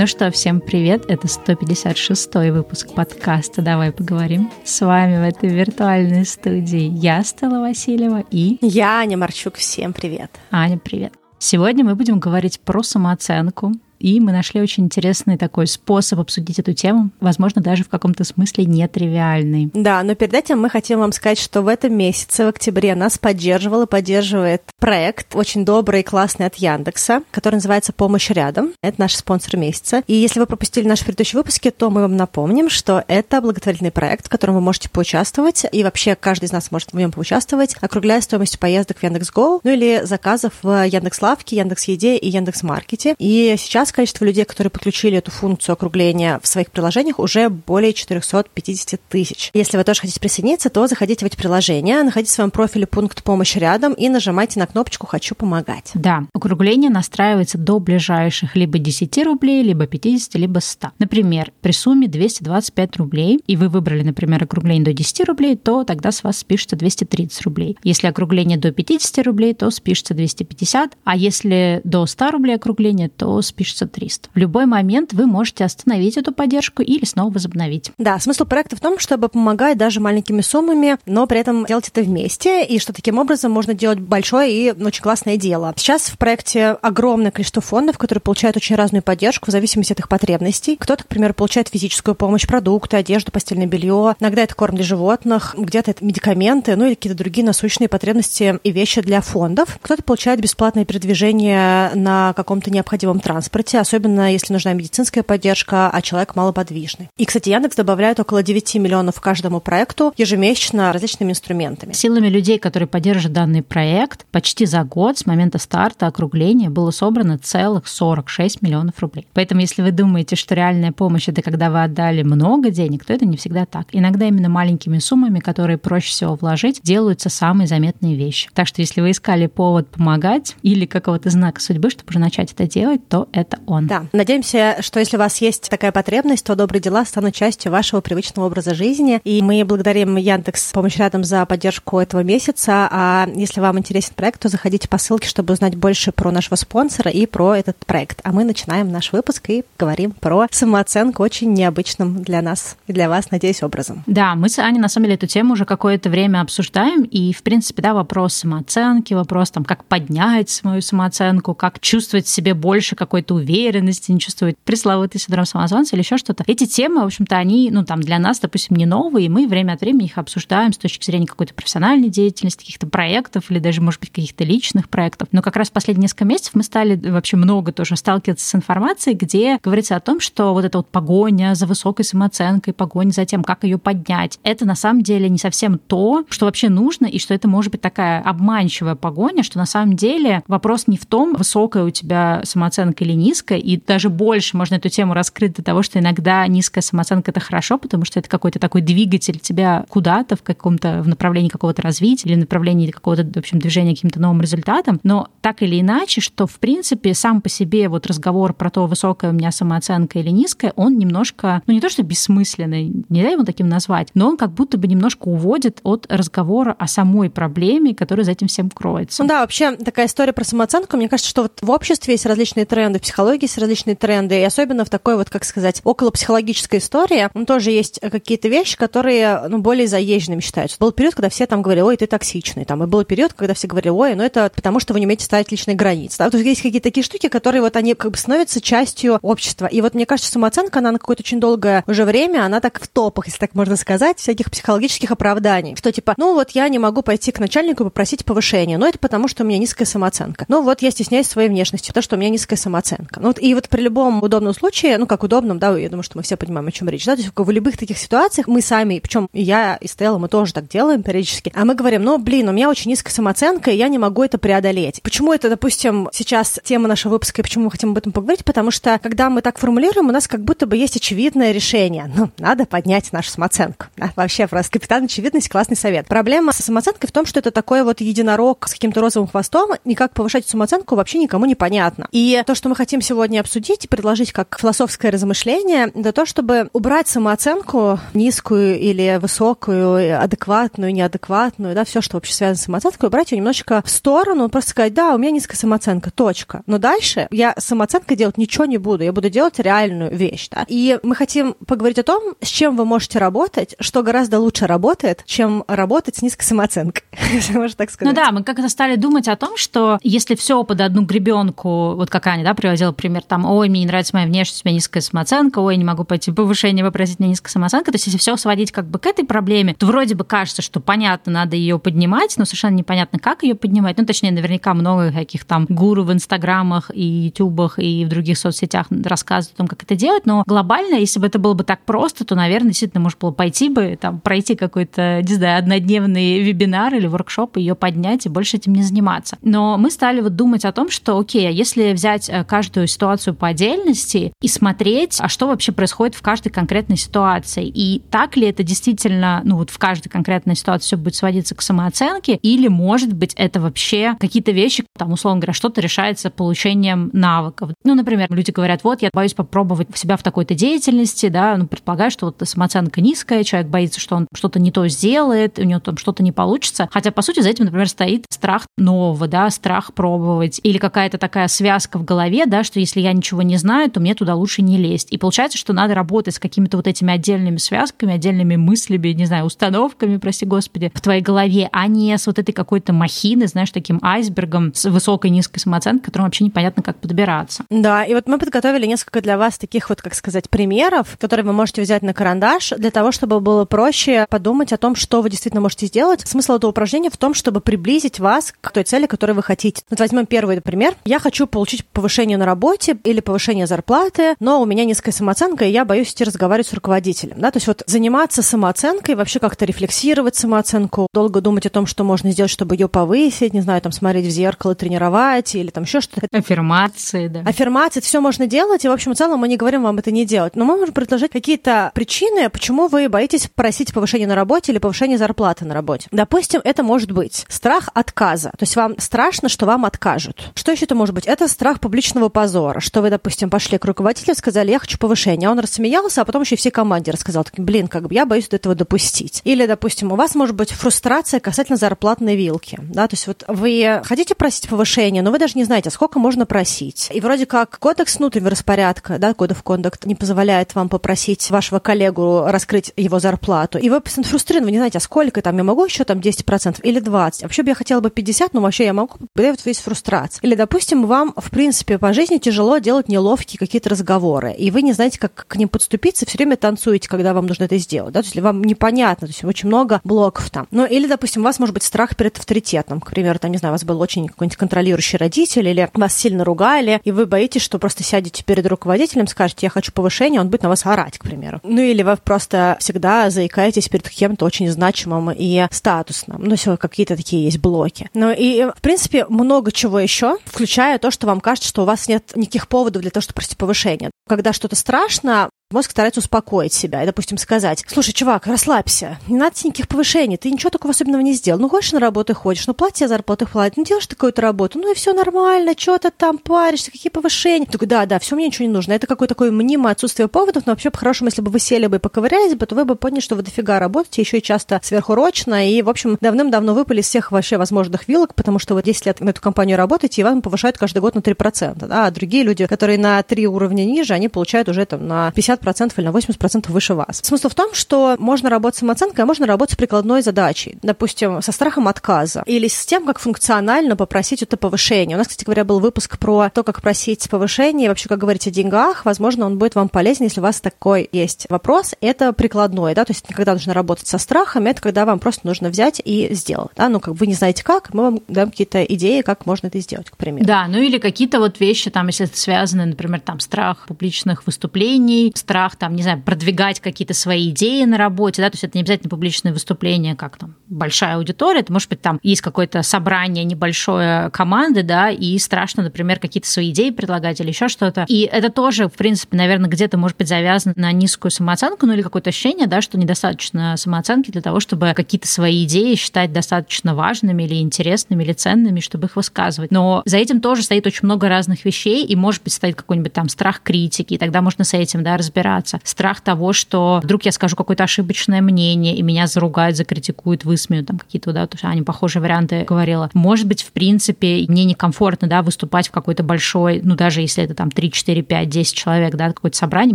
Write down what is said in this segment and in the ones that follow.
Ну что, всем привет! Это 156 выпуск подкаста «Давай поговорим». С вами в этой виртуальной студии я, Стелла Васильева, и... Я, Аня Марчук. Всем привет! Аня, привет! Сегодня мы будем говорить про самооценку, и мы нашли очень интересный такой способ обсудить эту тему, возможно, даже в каком-то смысле нетривиальный. Да, но перед этим мы хотим вам сказать, что в этом месяце, в октябре, нас поддерживал и поддерживает проект очень добрый и классный от Яндекса, который называется «Помощь рядом». Это наш спонсор месяца. И если вы пропустили наши предыдущие выпуски, то мы вам напомним, что это благотворительный проект, в котором вы можете поучаствовать, и вообще каждый из нас может в нем поучаствовать, округляя стоимость поездок в Яндекс.Го, ну или заказов в Яндекс.Лавке, Яндекс.Еде и Яндекс.Маркете. И сейчас сейчас количество людей, которые подключили эту функцию округления в своих приложениях, уже более 450 тысяч. Если вы тоже хотите присоединиться, то заходите в эти приложения, находите в своем профиле пункт помощи рядом и нажимайте на кнопочку «Хочу помогать». Да, округление настраивается до ближайших либо 10 рублей, либо 50, либо 100. Например, при сумме 225 рублей, и вы выбрали, например, округление до 10 рублей, то тогда с вас спишется 230 рублей. Если округление до 50 рублей, то спишется 250, а если до 100 рублей округление, то спишется 300. В любой момент вы можете остановить эту поддержку или снова возобновить. Да, смысл проекта в том, чтобы помогать даже маленькими суммами, но при этом делать это вместе, и что таким образом можно делать большое и очень классное дело. Сейчас в проекте огромное количество фондов, которые получают очень разную поддержку в зависимости от их потребностей. Кто-то, к примеру, получает физическую помощь, продукты, одежду, постельное белье, иногда это корм для животных, где-то это медикаменты, ну или какие-то другие насущные потребности и вещи для фондов. Кто-то получает бесплатное передвижение на каком-то необходимом транспорте, работе, особенно если нужна медицинская поддержка, а человек малоподвижный. И, кстати, Яндекс добавляет около 9 миллионов каждому проекту ежемесячно различными инструментами. Силами людей, которые поддерживают данный проект, почти за год с момента старта округления было собрано целых 46 миллионов рублей. Поэтому, если вы думаете, что реальная помощь это когда вы отдали много денег, то это не всегда так. Иногда именно маленькими суммами, которые проще всего вложить, делаются самые заметные вещи. Так что, если вы искали повод помогать или какого-то знака судьбы, чтобы уже начать это делать, то это он. Да. Надеемся, что если у вас есть такая потребность, то добрые дела станут частью вашего привычного образа жизни. И мы благодарим Яндекс помощь рядом за поддержку этого месяца. А если вам интересен проект, то заходите по ссылке, чтобы узнать больше про нашего спонсора и про этот проект. А мы начинаем наш выпуск и говорим про самооценку очень необычным для нас и для вас, надеюсь, образом. Да, мы с Аней, на самом деле, эту тему уже какое-то время обсуждаем. И, в принципе, да, вопрос самооценки, вопрос там, как поднять свою самооценку, как чувствовать в себе больше какой-то уверенности уверенности, не чувствует пресловутый синдром самозванца или еще что-то. Эти темы, в общем-то, они, ну, там, для нас, допустим, не новые, и мы время от времени их обсуждаем с точки зрения какой-то профессиональной деятельности, каких-то проектов или даже, может быть, каких-то личных проектов. Но как раз последние несколько месяцев мы стали вообще много тоже сталкиваться с информацией, где говорится о том, что вот эта вот погоня за высокой самооценкой, погоня за тем, как ее поднять, это на самом деле не совсем то, что вообще нужно, и что это может быть такая обманчивая погоня, что на самом деле вопрос не в том, высокая у тебя самооценка или низкая, низкая, и даже больше можно эту тему раскрыть до того, что иногда низкая самооценка — это хорошо, потому что это какой-то такой двигатель тебя куда-то в каком-то в направлении какого-то развития или в направлении какого-то, в общем, движения каким-то новым результатам. Но так или иначе, что, в принципе, сам по себе вот разговор про то, высокая у меня самооценка или низкая, он немножко, ну не то что бессмысленный, нельзя его таким назвать, но он как будто бы немножко уводит от разговора о самой проблеме, которая за этим всем кроется. Ну да, вообще такая история про самооценку, мне кажется, что вот в обществе есть различные тренды психологии, психологии есть различные тренды, и особенно в такой вот, как сказать, около психологической истории, ну, тоже есть какие-то вещи, которые, ну, более заезженными считаются. Был период, когда все там говорили, ой, ты токсичный, там, и был период, когда все говорили, ой, ну, это потому, что вы не умеете ставить личные границы. Да? То есть есть какие-то такие штуки, которые вот они как бы становятся частью общества. И вот мне кажется, самооценка, она на какое-то очень долгое уже время, она так в топах, если так можно сказать, всяких психологических оправданий. Что типа, ну вот я не могу пойти к начальнику и попросить повышения, но это потому, что у меня низкая самооценка. Ну вот я стесняюсь своей внешности, потому что у меня низкая самооценка. Ну вот, и вот при любом удобном случае, ну как удобном, да, я думаю, что мы все понимаем, о чем речь, да, то есть в любых таких ситуациях мы сами, причем я и Стелла, мы тоже так делаем периодически, а мы говорим, ну, блин, у меня очень низкая самооценка, и я не могу это преодолеть. Почему это, допустим, сейчас тема нашего выпуска, и почему мы хотим об этом поговорить? Потому что, когда мы так формулируем, у нас как будто бы есть очевидное решение. Ну, надо поднять нашу самооценку. Да? Вообще, просто капитан очевидность, классный совет. Проблема с самооценкой в том, что это такой вот единорог с каким-то розовым хвостом, и как повышать самооценку вообще никому не понятно. И то, что мы хотим хотим сегодня обсудить и предложить как философское размышление, это то, чтобы убрать самооценку низкую или высокую, адекватную, неадекватную, да, все, что вообще связано с самооценкой, убрать ее немножечко в сторону, просто сказать, да, у меня низкая самооценка, точка. Но дальше я самооценкой делать ничего не буду, я буду делать реальную вещь, да. И мы хотим поговорить о том, с чем вы можете работать, что гораздо лучше работает, чем работать с низкой самооценкой, если можно так сказать. Ну да, мы как-то стали думать о том, что если все под одну гребенку, вот как Аня, да, приводила пример, там, ой, мне не нравится моя внешность, у меня низкая самооценка, ой, не могу пойти повышение попросить, у меня низкая самооценка, то есть если все сводить как бы к этой проблеме, то вроде бы кажется, что понятно, надо ее поднимать, но совершенно непонятно, как ее поднимать. Ну, точнее, наверняка много каких там гуру в инстаграмах и ютубах и в других соцсетях рассказывают о том, как это делать, но глобально, если бы это было бы так просто, то, наверное, действительно можно было пойти бы, там, пройти какой-то, не знаю, однодневный вебинар или воркшоп, ее поднять и больше этим не заниматься. Но мы стали вот думать о том, что, окей, а если взять э, каждую ситуацию по отдельности и смотреть, а что вообще происходит в каждой конкретной ситуации, и так ли это действительно, ну вот в каждой конкретной ситуации все будет сводиться к самооценке, или, может быть, это вообще какие-то вещи, там, условно говоря, что-то решается получением навыков. Ну, например, люди говорят, вот, я боюсь попробовать себя в такой-то деятельности, да, ну, предполагаю, что вот самооценка низкая, человек боится, что он что-то не то сделает, у него там что-то не получится. Хотя, по сути, за этим, например, стоит страх нового, да, страх пробовать, или какая-то такая связка в голове, да, что если я ничего не знаю, то мне туда лучше не лезть. И получается, что надо работать с какими-то вот этими отдельными связками, отдельными мыслями, не знаю, установками, прости господи, в твоей голове, а не с вот этой какой-то махины, знаешь, таким айсбергом с высокой, низкой самооценкой, которым вообще непонятно, как подбираться. Да, и вот мы подготовили несколько для вас таких вот, как сказать, примеров, которые вы можете взять на карандаш для того, чтобы было проще подумать о том, что вы действительно можете сделать. Смысл этого упражнения в том, чтобы приблизить вас к той цели, которую вы хотите. Вот возьмем первый пример. Я хочу получить повышение на работе или повышение зарплаты, но у меня низкая самооценка, и я боюсь идти разговаривать с руководителем. Да? То есть вот заниматься самооценкой, вообще как-то рефлексировать самооценку, долго думать о том, что можно сделать, чтобы ее повысить, не знаю, там смотреть в зеркало, тренировать или там еще что-то. Аффирмации, да. Аффирмации, это все можно делать, и, в общем, в целом мы не говорим вам это не делать. Но мы можем предложить какие-то причины, почему вы боитесь просить повышение на работе или повышение зарплаты на работе. Допустим, это может быть страх отказа. То есть вам страшно, что вам откажут. Что еще это может быть? Это страх публичного позора, что вы, допустим, пошли к руководителю, сказали, я хочу повышение, а он рассмеялся, а потом еще и всей команде рассказал, таким, блин, как бы я боюсь этого допустить. Или, допустим, у вас может быть фрустрация касательно зарплатной вилки, да, то есть вот вы хотите просить повышение, но вы даже не знаете, сколько можно просить. И вроде как кодекс внутреннего распорядка, да, кодов кондукт не позволяет вам попросить вашего коллегу раскрыть его зарплату. И вы фрустрированы, вы не знаете, а сколько там, я могу еще там 10% или 20%. Вообще бы я хотела бы 50%, но вообще я могу, да, вот есть фрустрация. Или, допустим, вам, в принципе, по жизни тяжело делать неловкие какие-то разговоры, и вы не знаете, как к ним подступиться, все время танцуете, когда вам нужно это сделать, да, то есть вам непонятно, то есть очень много блоков там. Ну, или, допустим, у вас может быть страх перед авторитетом, к примеру, там, не знаю, у вас был очень какой-нибудь контролирующий родитель, или вас сильно ругали, и вы боитесь, что просто сядете перед руководителем, скажете, я хочу повышения, он будет на вас орать, к примеру. Ну, или вы просто всегда заикаетесь перед кем-то очень значимым и статусным. Ну, все какие-то такие есть блоки. Ну, и, в принципе, много чего еще, включая то, что вам кажется, что у вас нет никаких поводов для того, чтобы просить повышения. Когда что-то страшно, Мозг старается успокоить себя и, допустим, сказать, слушай, чувак, расслабься, не надо никаких повышений, ты ничего такого особенного не сделал. Ну, хочешь на работу ходишь, ну, платье зарплату платят, ну, делаешь такую-то работу, ну, и все нормально, что ты там паришься, какие повышения. Такой, да, да, все, мне ничего не нужно. Это какое-то такое мнимое отсутствие поводов, но вообще, по-хорошему, если бы вы сели бы и поковырялись бы, то вы бы поняли, что вы дофига работаете, еще и часто сверхурочно, и, в общем, давным-давно выпали из всех вообще возможных вилок, потому что вы 10 лет на эту компанию работаете, и вам повышают каждый год на 3%. Да? А другие люди, которые на 3 уровня ниже, они получают уже там на 50% или на 80% процентов выше вас. Смысл в том, что можно работать с самооценкой, а можно работать с прикладной задачей. Допустим, со страхом отказа. Или с тем, как функционально попросить это повышение. У нас, кстати говоря, был выпуск про то, как просить повышение, и вообще, как говорить о деньгах. Возможно, он будет вам полезен, если у вас такой есть вопрос. Это прикладной, да, то есть когда нужно работать со страхами, это когда вам просто нужно взять и сделать. Да? Ну, как вы не знаете как, мы вам даем какие-то идеи, как можно это сделать, к примеру. Да, ну или какие-то вот вещи, там, если это связано, например, там, страх публичных выступлений, страх там, не знаю, продвигать какие-то свои идеи на работе, да, то есть это не обязательно публичное выступление, как там большая аудитория, это может быть там есть какое-то собрание небольшое команды, да, и страшно, например, какие-то свои идеи предлагать или еще что-то. И это тоже, в принципе, наверное, где-то может быть завязано на низкую самооценку, ну или какое-то ощущение, да, что недостаточно самооценки для того, чтобы какие-то свои идеи считать достаточно важными или интересными или ценными, чтобы их высказывать. Но за этим тоже стоит очень много разных вещей, и, может быть, стоит какой-нибудь там страх критики, и тогда можно с этим, да, разбираться. Страх того, что вдруг я скажу какое-то ошибочное мнение, и меня заругают, закритикуют, высмеют, там какие-то, да, то есть Аня похожие варианты говорила. Может быть, в принципе, мне некомфортно, да, выступать в какой-то большой, ну, даже если это там 3, 4, 5, 10 человек, да, какое-то собрание,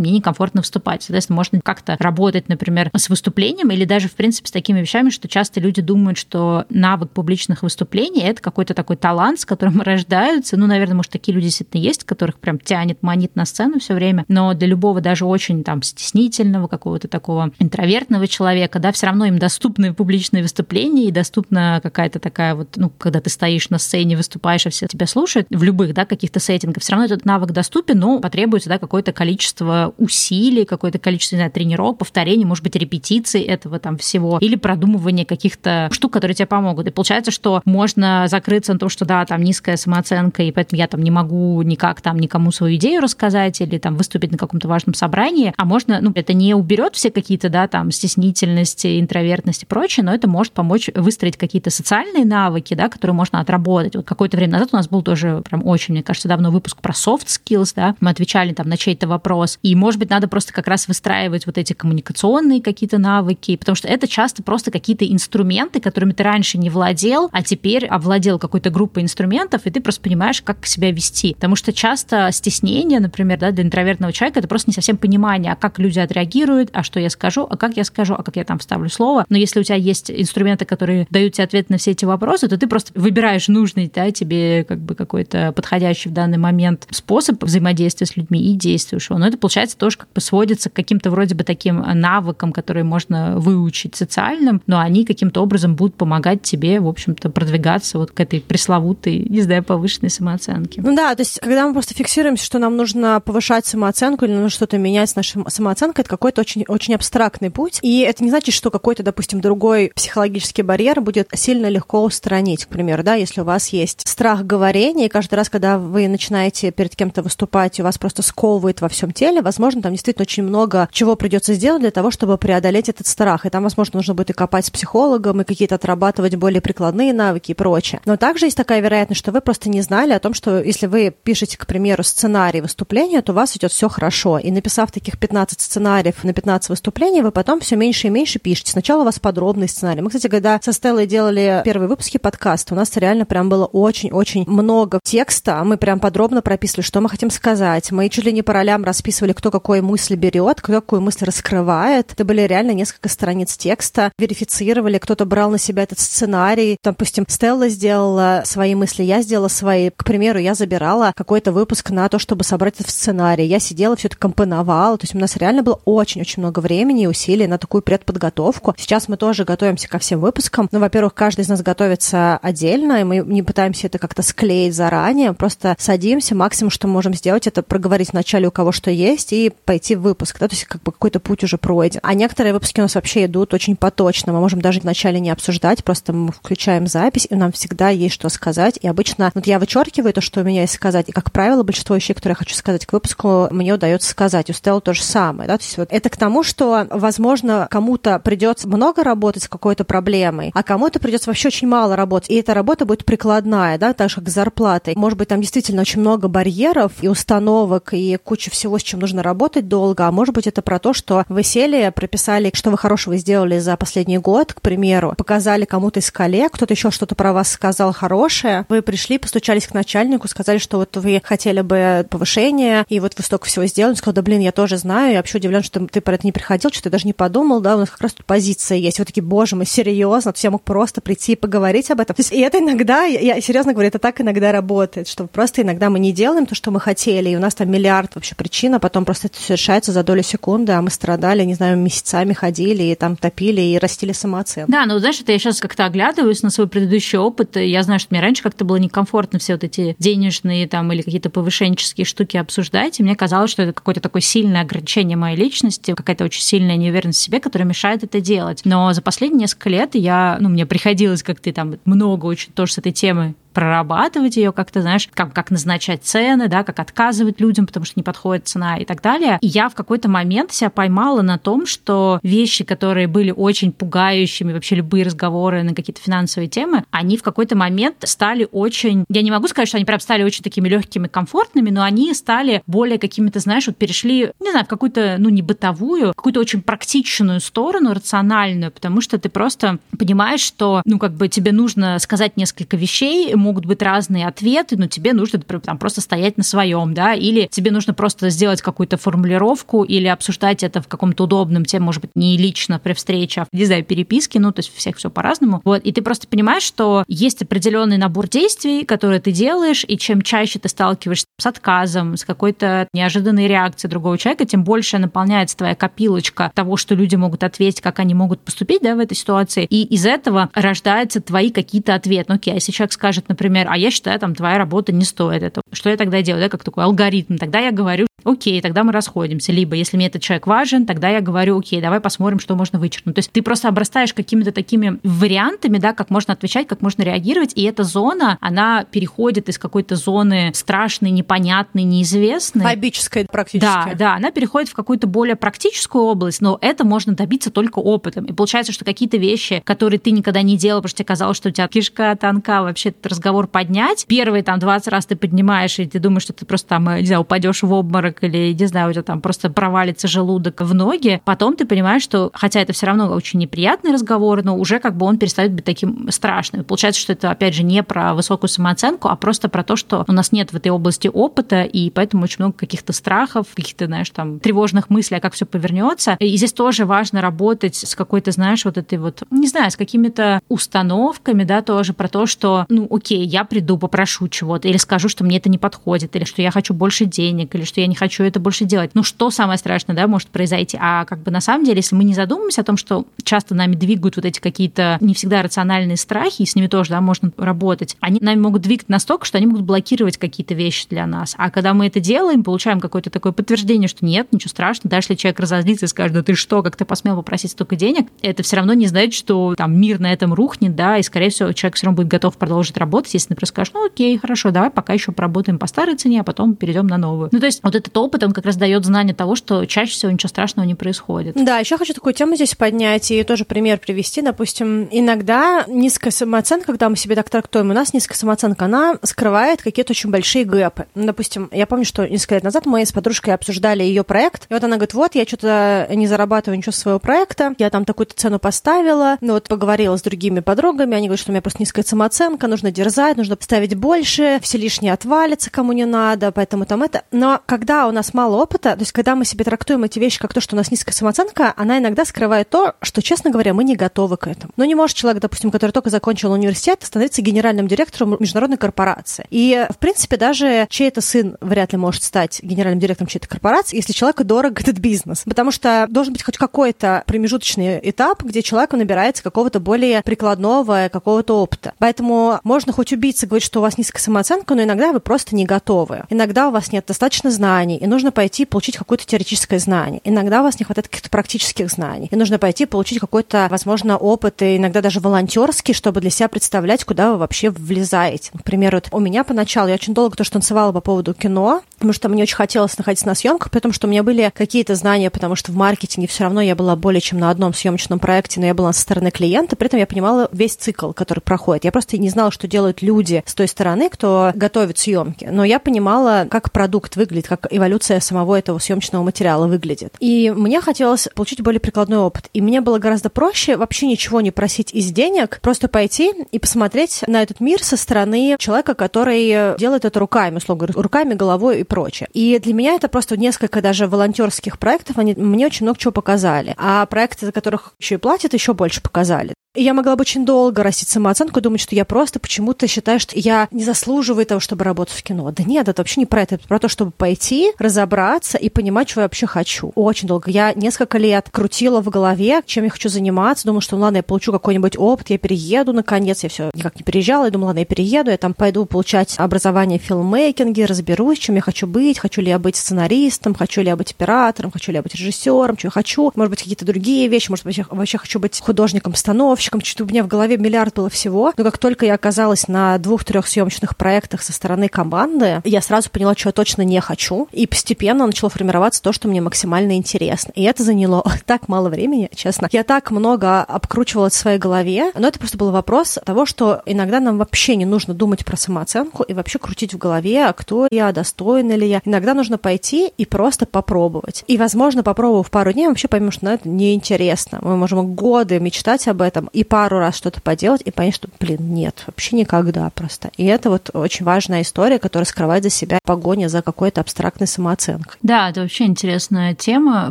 мне некомфортно выступать. Соответственно, можно как-то работать, например, с выступлением или даже, в принципе, с такими вещами, что часто люди думают, что навык публичных выступлений — это какой-то такой талант, с которым рождаются. Ну, наверное, может, такие люди действительно есть, которых прям тянет, манит на сцену все время. Но для любого даже очень там стеснительного, какого-то такого интровертного человека, да, все равно им доступны публичные выступления и доступна какая-то такая вот, ну, когда ты стоишь на сцене, выступаешь, и все тебя слушают, в любых, да, каких-то сеттингах, все равно этот навык доступен, но потребуется, да, какое-то количество усилий, какое-то количество, не знаю, тренировок, повторений, может быть, репетиций этого там всего, или продумывания каких-то штук, которые тебе помогут. И получается, что можно закрыться на том, что да, там низкая самооценка, и поэтому я там не могу никак там никому свою идею рассказать или там выступить на каком-то важном собрании, а можно, ну, это не уберет все какие-то, да, там стеснительности, интровертности и прочее, но это может помочь выстроить какие-то социальные навыки, да, которые можно отработать. Вот какое-то время назад у нас был тоже прям очень, мне кажется, давно выпуск про soft skills, да, мы отвечали там на чей-то вопрос, и, может быть, надо просто как раз выстраивать вот эти коммуникационные какие-то навыки, потому что это часто просто какие-то инструменты, которыми ты раньше не владел, а теперь овладел какой-то группой инструментов, и ты просто понимаешь, как себя вести. Потому что часто стеснение, например, да, для интровертного человека, это просто не совсем понимание, а как люди отреагируют, а что я скажу, а как я скажу, а как я там вставлю слово. Но если у тебя есть инструменты, которые дают тебе ответ на все эти вопросы, то ты просто выбираешь нужный да, тебе как бы какой-то подходящий в данный момент способ взаимодействия с людьми и действуешь его. Но это, получается, тоже как бы сводится к каким-то вроде бы таким навыкам, которые можно выучить социальным, но они каким-то образом будут помогать тебе, в общем-то, продвигаться вот к этой пресловутой, не знаю, повышенной самооценке. Ну да, то есть когда мы просто фиксируемся, что нам нужно повышать самооценку или нужно что-то менять с нашей самооценкой, это какой-то очень, очень абстрактный путь. И это не значит, что какой-то, допустим, другой психологический барьер будет сильно легко устранить. К примеру, да, если у вас есть страх говорения, и каждый раз, когда вы начинаете перед кем-то выступать, и вас просто сковывает во всем теле, возможно, там действительно очень много чего придется сделать для того, чтобы преодолеть этот страх. И там, возможно, нужно будет и копать с психологом, и какие-то отрабатывать более прикладные навыки и прочее. Но также есть такая вероятность, что вы просто не знали о том, что если вы пишете, к примеру, сценарий выступления, то у вас идет все хорошо. И написав таких 15 сценариев на 15 выступлений, вы потом все меньше и меньше пишете. Сначала у вас подробный сценарий. Мы, кстати, когда со Стеллой делали первые выпуски подкаста, у нас реально прям было очень-очень много текста. Мы прям подробно прописывали, что мы хотим сказать. Мы чуть ли не по ролям расписывали, кто какую мысль берет, кто какую мысль раскрывает. Это были реально несколько страниц текста. Верифицировали, кто-то брал на себя этот сценарий. Там, допустим, Стелла сделала свои мысли, я сделала свои. К примеру, я забирала какой-то выпуск на то, чтобы собрать это в сценарий. Я сидела, все это компоновала. То есть у нас реально было очень-очень много времени и усилий на такую предподготовку. Сейчас мы тоже готовимся ко всем выпускам. Ну, во-первых, каждый из нас готовится отдельно, и мы не пытаемся это как-то склеить заранее. Просто садимся, максимум, что мы можем сделать, это проговорить вначале у кого что есть и пойти в выпуск. Да? То есть как бы какой-то путь уже пройден. А некоторые выпуски у нас вообще идут очень поточно. Мы можем даже вначале не обсуждать, просто мы включаем запись, и нам всегда есть что сказать. И обычно вот я вычеркиваю то, что у меня есть сказать, и, как правило, большинство вещей, которые я хочу сказать к выпуску, мне удается сказать. Стелла то же самое. Да? То есть вот это к тому, что, возможно, кому-то придется много работать с какой-то проблемой, а кому-то придется вообще очень мало работать. И эта работа будет прикладная, да, так же, как с зарплатой. Может быть, там действительно очень много барьеров и установок, и куча всего, с чем нужно работать долго, а может быть, это про то, что вы сели, прописали, что вы хорошего сделали за последний год, к примеру, показали кому-то из коллег, кто-то еще что-то про вас сказал хорошее, вы пришли, постучались к начальнику, сказали, что вот вы хотели бы повышение, и вот вы столько всего сделали, он сказал, да блин, я тоже знаю, я вообще удивлен, что ты про это не приходил, что ты даже не подумал, да, у нас как раз тут позиция есть. Вот такие, боже мой, серьезно, ты мог просто прийти и поговорить об этом. То есть, и это иногда, я, я серьезно говорю, это так иногда работает, что просто иногда мы не делаем то, что мы хотели, и у нас там миллиард вообще причин, а потом просто это все решается за долю секунды, а мы страдали, не знаю, месяцами ходили и там топили и растили самооценку. Да, ну знаешь, это я сейчас как-то оглядываюсь на свой предыдущий опыт, и я знаю, что мне раньше как-то было некомфортно все вот эти денежные там или какие-то повышенческие штуки обсуждать, и мне казалось, что это какой-то такой сильный сильное ограничение моей личности, какая-то очень сильная неуверенность в себе, которая мешает это делать. Но за последние несколько лет я, ну, мне приходилось как-то там много очень тоже с этой темы прорабатывать ее как-то, знаешь, как, как назначать цены, да, как отказывать людям, потому что не подходит цена и так далее. И я в какой-то момент себя поймала на том, что вещи, которые были очень пугающими, вообще любые разговоры на какие-то финансовые темы, они в какой-то момент стали очень, я не могу сказать, что они прям стали очень такими легкими, комфортными, но они стали более какими-то, знаешь, вот перешли, не знаю, в какую-то, ну, не бытовую, какую-то очень практичную сторону, рациональную, потому что ты просто понимаешь, что, ну, как бы тебе нужно сказать несколько вещей, могут быть разные ответы, но тебе нужно там, просто стоять на своем, да, или тебе нужно просто сделать какую-то формулировку или обсуждать это в каком-то удобном теме, может быть, не лично при встрече, а, не знаю, переписке, ну, то есть всех все по-разному. Вот, и ты просто понимаешь, что есть определенный набор действий, которые ты делаешь, и чем чаще ты сталкиваешься с отказом, с какой-то неожиданной реакцией другого человека, тем больше наполняется твоя копилочка того, что люди могут ответить, как они могут поступить, да, в этой ситуации. И из этого рождаются твои какие-то ответы. Ну, окей, а если человек скажет, например, а я считаю, там, твоя работа не стоит этого. Что я тогда делаю, да, как такой алгоритм? Тогда я говорю, окей, тогда мы расходимся. Либо, если мне этот человек важен, тогда я говорю, окей, давай посмотрим, что можно вычеркнуть. То есть ты просто обрастаешь какими-то такими вариантами, да, как можно отвечать, как можно реагировать, и эта зона, она переходит из какой-то зоны страшной, непонятной, неизвестной. Фобической практически. Да, да, она переходит в какую-то более практическую область, но это можно добиться только опытом. И получается, что какие-то вещи, которые ты никогда не делал, потому что тебе казалось, что у тебя кишка тонка, вообще этот разговор поднять, первые там 20 раз ты поднимаешь, и ты думаешь, что ты просто там, не знаю, упадешь в обморок или, не знаю, у тебя там просто провалится желудок в ноги, потом ты понимаешь, что, хотя это все равно очень неприятный разговор, но уже как бы он перестает быть таким страшным. получается, что это, опять же, не про высокую самооценку, а просто про то, что у нас нет в этой области опыта, и поэтому очень много каких-то страхов, каких-то, знаешь, там, тревожных мыслей, а как все повернется. И здесь тоже важно работать с какой-то, знаешь, вот этой вот, не знаю, с какими-то установками, да, тоже про то, что, ну, окей, я приду, попрошу чего-то, или скажу, что мне это не подходит, или что я хочу больше денег, или что я не хочу это больше делать. Ну, что самое страшное, да, может произойти? А как бы на самом деле, если мы не задумаемся о том, что часто нами двигают вот эти какие-то не всегда рациональные страхи, и с ними тоже, да, можно работать, они нами могут двигать настолько, что они могут блокировать какие-то вещи для нас. А когда мы это делаем, получаем какое-то такое подтверждение, что нет, ничего страшного, даже если человек разозлится и скажет, да ты что, как ты посмел попросить столько денег, это все равно не значит, что там мир на этом рухнет, да, и, скорее всего, человек все равно будет готов продолжить работать, если, например, скажешь, ну окей, хорошо, давай пока еще поработаем по старой цене, а потом перейдем на новую. Ну, то есть вот этот опыт, он как раз дает знание того, что чаще всего ничего страшного не происходит. Да, еще хочу такую тему здесь поднять и тоже пример привести. Допустим, иногда низкая самооценка, когда мы себе так трактуем, у нас низкая самооценка, она скрывает какие-то очень большие гэпы. Допустим, я помню, что несколько лет назад мы с подружкой обсуждали ее проект, и вот она говорит, вот, я что-то не зарабатываю ничего своего проекта, я там такую-то цену поставила, ну вот поговорила с другими подругами, они говорят, что у меня просто низкая самооценка, нужно дерзать, нужно ставить больше, все лишнее отвалится, кому не надо, поэтому там это. Но когда у нас мало опыта, то есть когда мы себе трактуем эти вещи как то, что у нас низкая самооценка, она иногда скрывает то, что, честно говоря, мы не готовы к этому. Но не может человек, допустим, который только закончил университет, становиться генеральным директором международной корпорации. И, в принципе, даже чей-то сын вряд ли может стать генеральным директором чьей-то корпорации, если человеку дорог этот бизнес. Потому что должен быть хоть какой-то промежуточный этап, где человеку набирается какого-то более прикладного, какого-то опыта. Поэтому можно хоть убийца говорить, что у вас низкая самооценка, но иногда вы просто не готовы. Иногда у вас нет достаточно знаний, и нужно пойти получить какое-то теоретическое знание. Иногда у вас не хватает каких-то практических знаний, и нужно пойти получить какой-то, возможно, опыт, и иногда даже волонтерский, чтобы для себя представлять, куда вы вообще влезаете. Например, вот у меня поначалу, я очень долго тоже танцевала по поводу кино, потому что мне очень хотелось находиться на съемках, потому что у меня были какие-то знания, потому что в маркетинге все равно я была более чем на одном съемочном проекте, но я была со стороны клиента, при этом я понимала весь цикл, который проходит. Я просто не знала, что делают люди с той стороны, кто готовит съемки, но я понимала, как продукт выглядит, как эволюция самого этого съемочного материала выглядит. И мне хотелось получить более прикладной опыт. И мне было гораздо проще вообще ничего не просить из денег, просто пойти и посмотреть на этот мир со стороны человека, который делает это руками, условно говоря, руками, головой и прочее. И для меня это просто несколько даже волонтерских проектов, они мне очень много чего показали. А проекты, за которых еще и платят, еще больше показали. Я могла бы очень долго растить самооценку, думать, что я просто почему-то считаю, что я не заслуживаю того, чтобы работать в кино. Да нет, это вообще не про это. Это про то, чтобы пойти, разобраться и понимать, что я вообще хочу. Очень долго. Я несколько лет крутила в голове, чем я хочу заниматься. Думала, что ну ладно, я получу какой-нибудь опыт, я перееду наконец. Я все никак не переезжала. Я думала, ладно, я перееду, я там пойду получать образование в филммейкинге, разберусь, чем я хочу быть, хочу ли я быть сценаристом, хочу ли я быть оператором, хочу ли я быть режиссером, что я хочу. Может быть, какие-то другие вещи, может быть, я вообще хочу быть художником-становщиком. Что у меня в голове миллиард было всего. Но как только я оказалась на двух-трех съемочных проектах со стороны команды, я сразу поняла, что я точно не хочу. И постепенно начало формироваться то, что мне максимально интересно. И это заняло так мало времени, честно. Я так много обкручивала в своей голове, но это просто был вопрос того, что иногда нам вообще не нужно думать про самооценку и вообще крутить в голове, а кто я, достойна ли я. Иногда нужно пойти и просто попробовать. И, возможно, попробовав пару дней, вообще поймем, что ну, это неинтересно. Мы можем годы мечтать об этом и пару раз что-то поделать и понять, что, блин, нет, вообще никогда просто. И это вот очень важная история, которая скрывает за себя погоня за какой-то абстрактной самооценкой. Да, это вообще интересная тема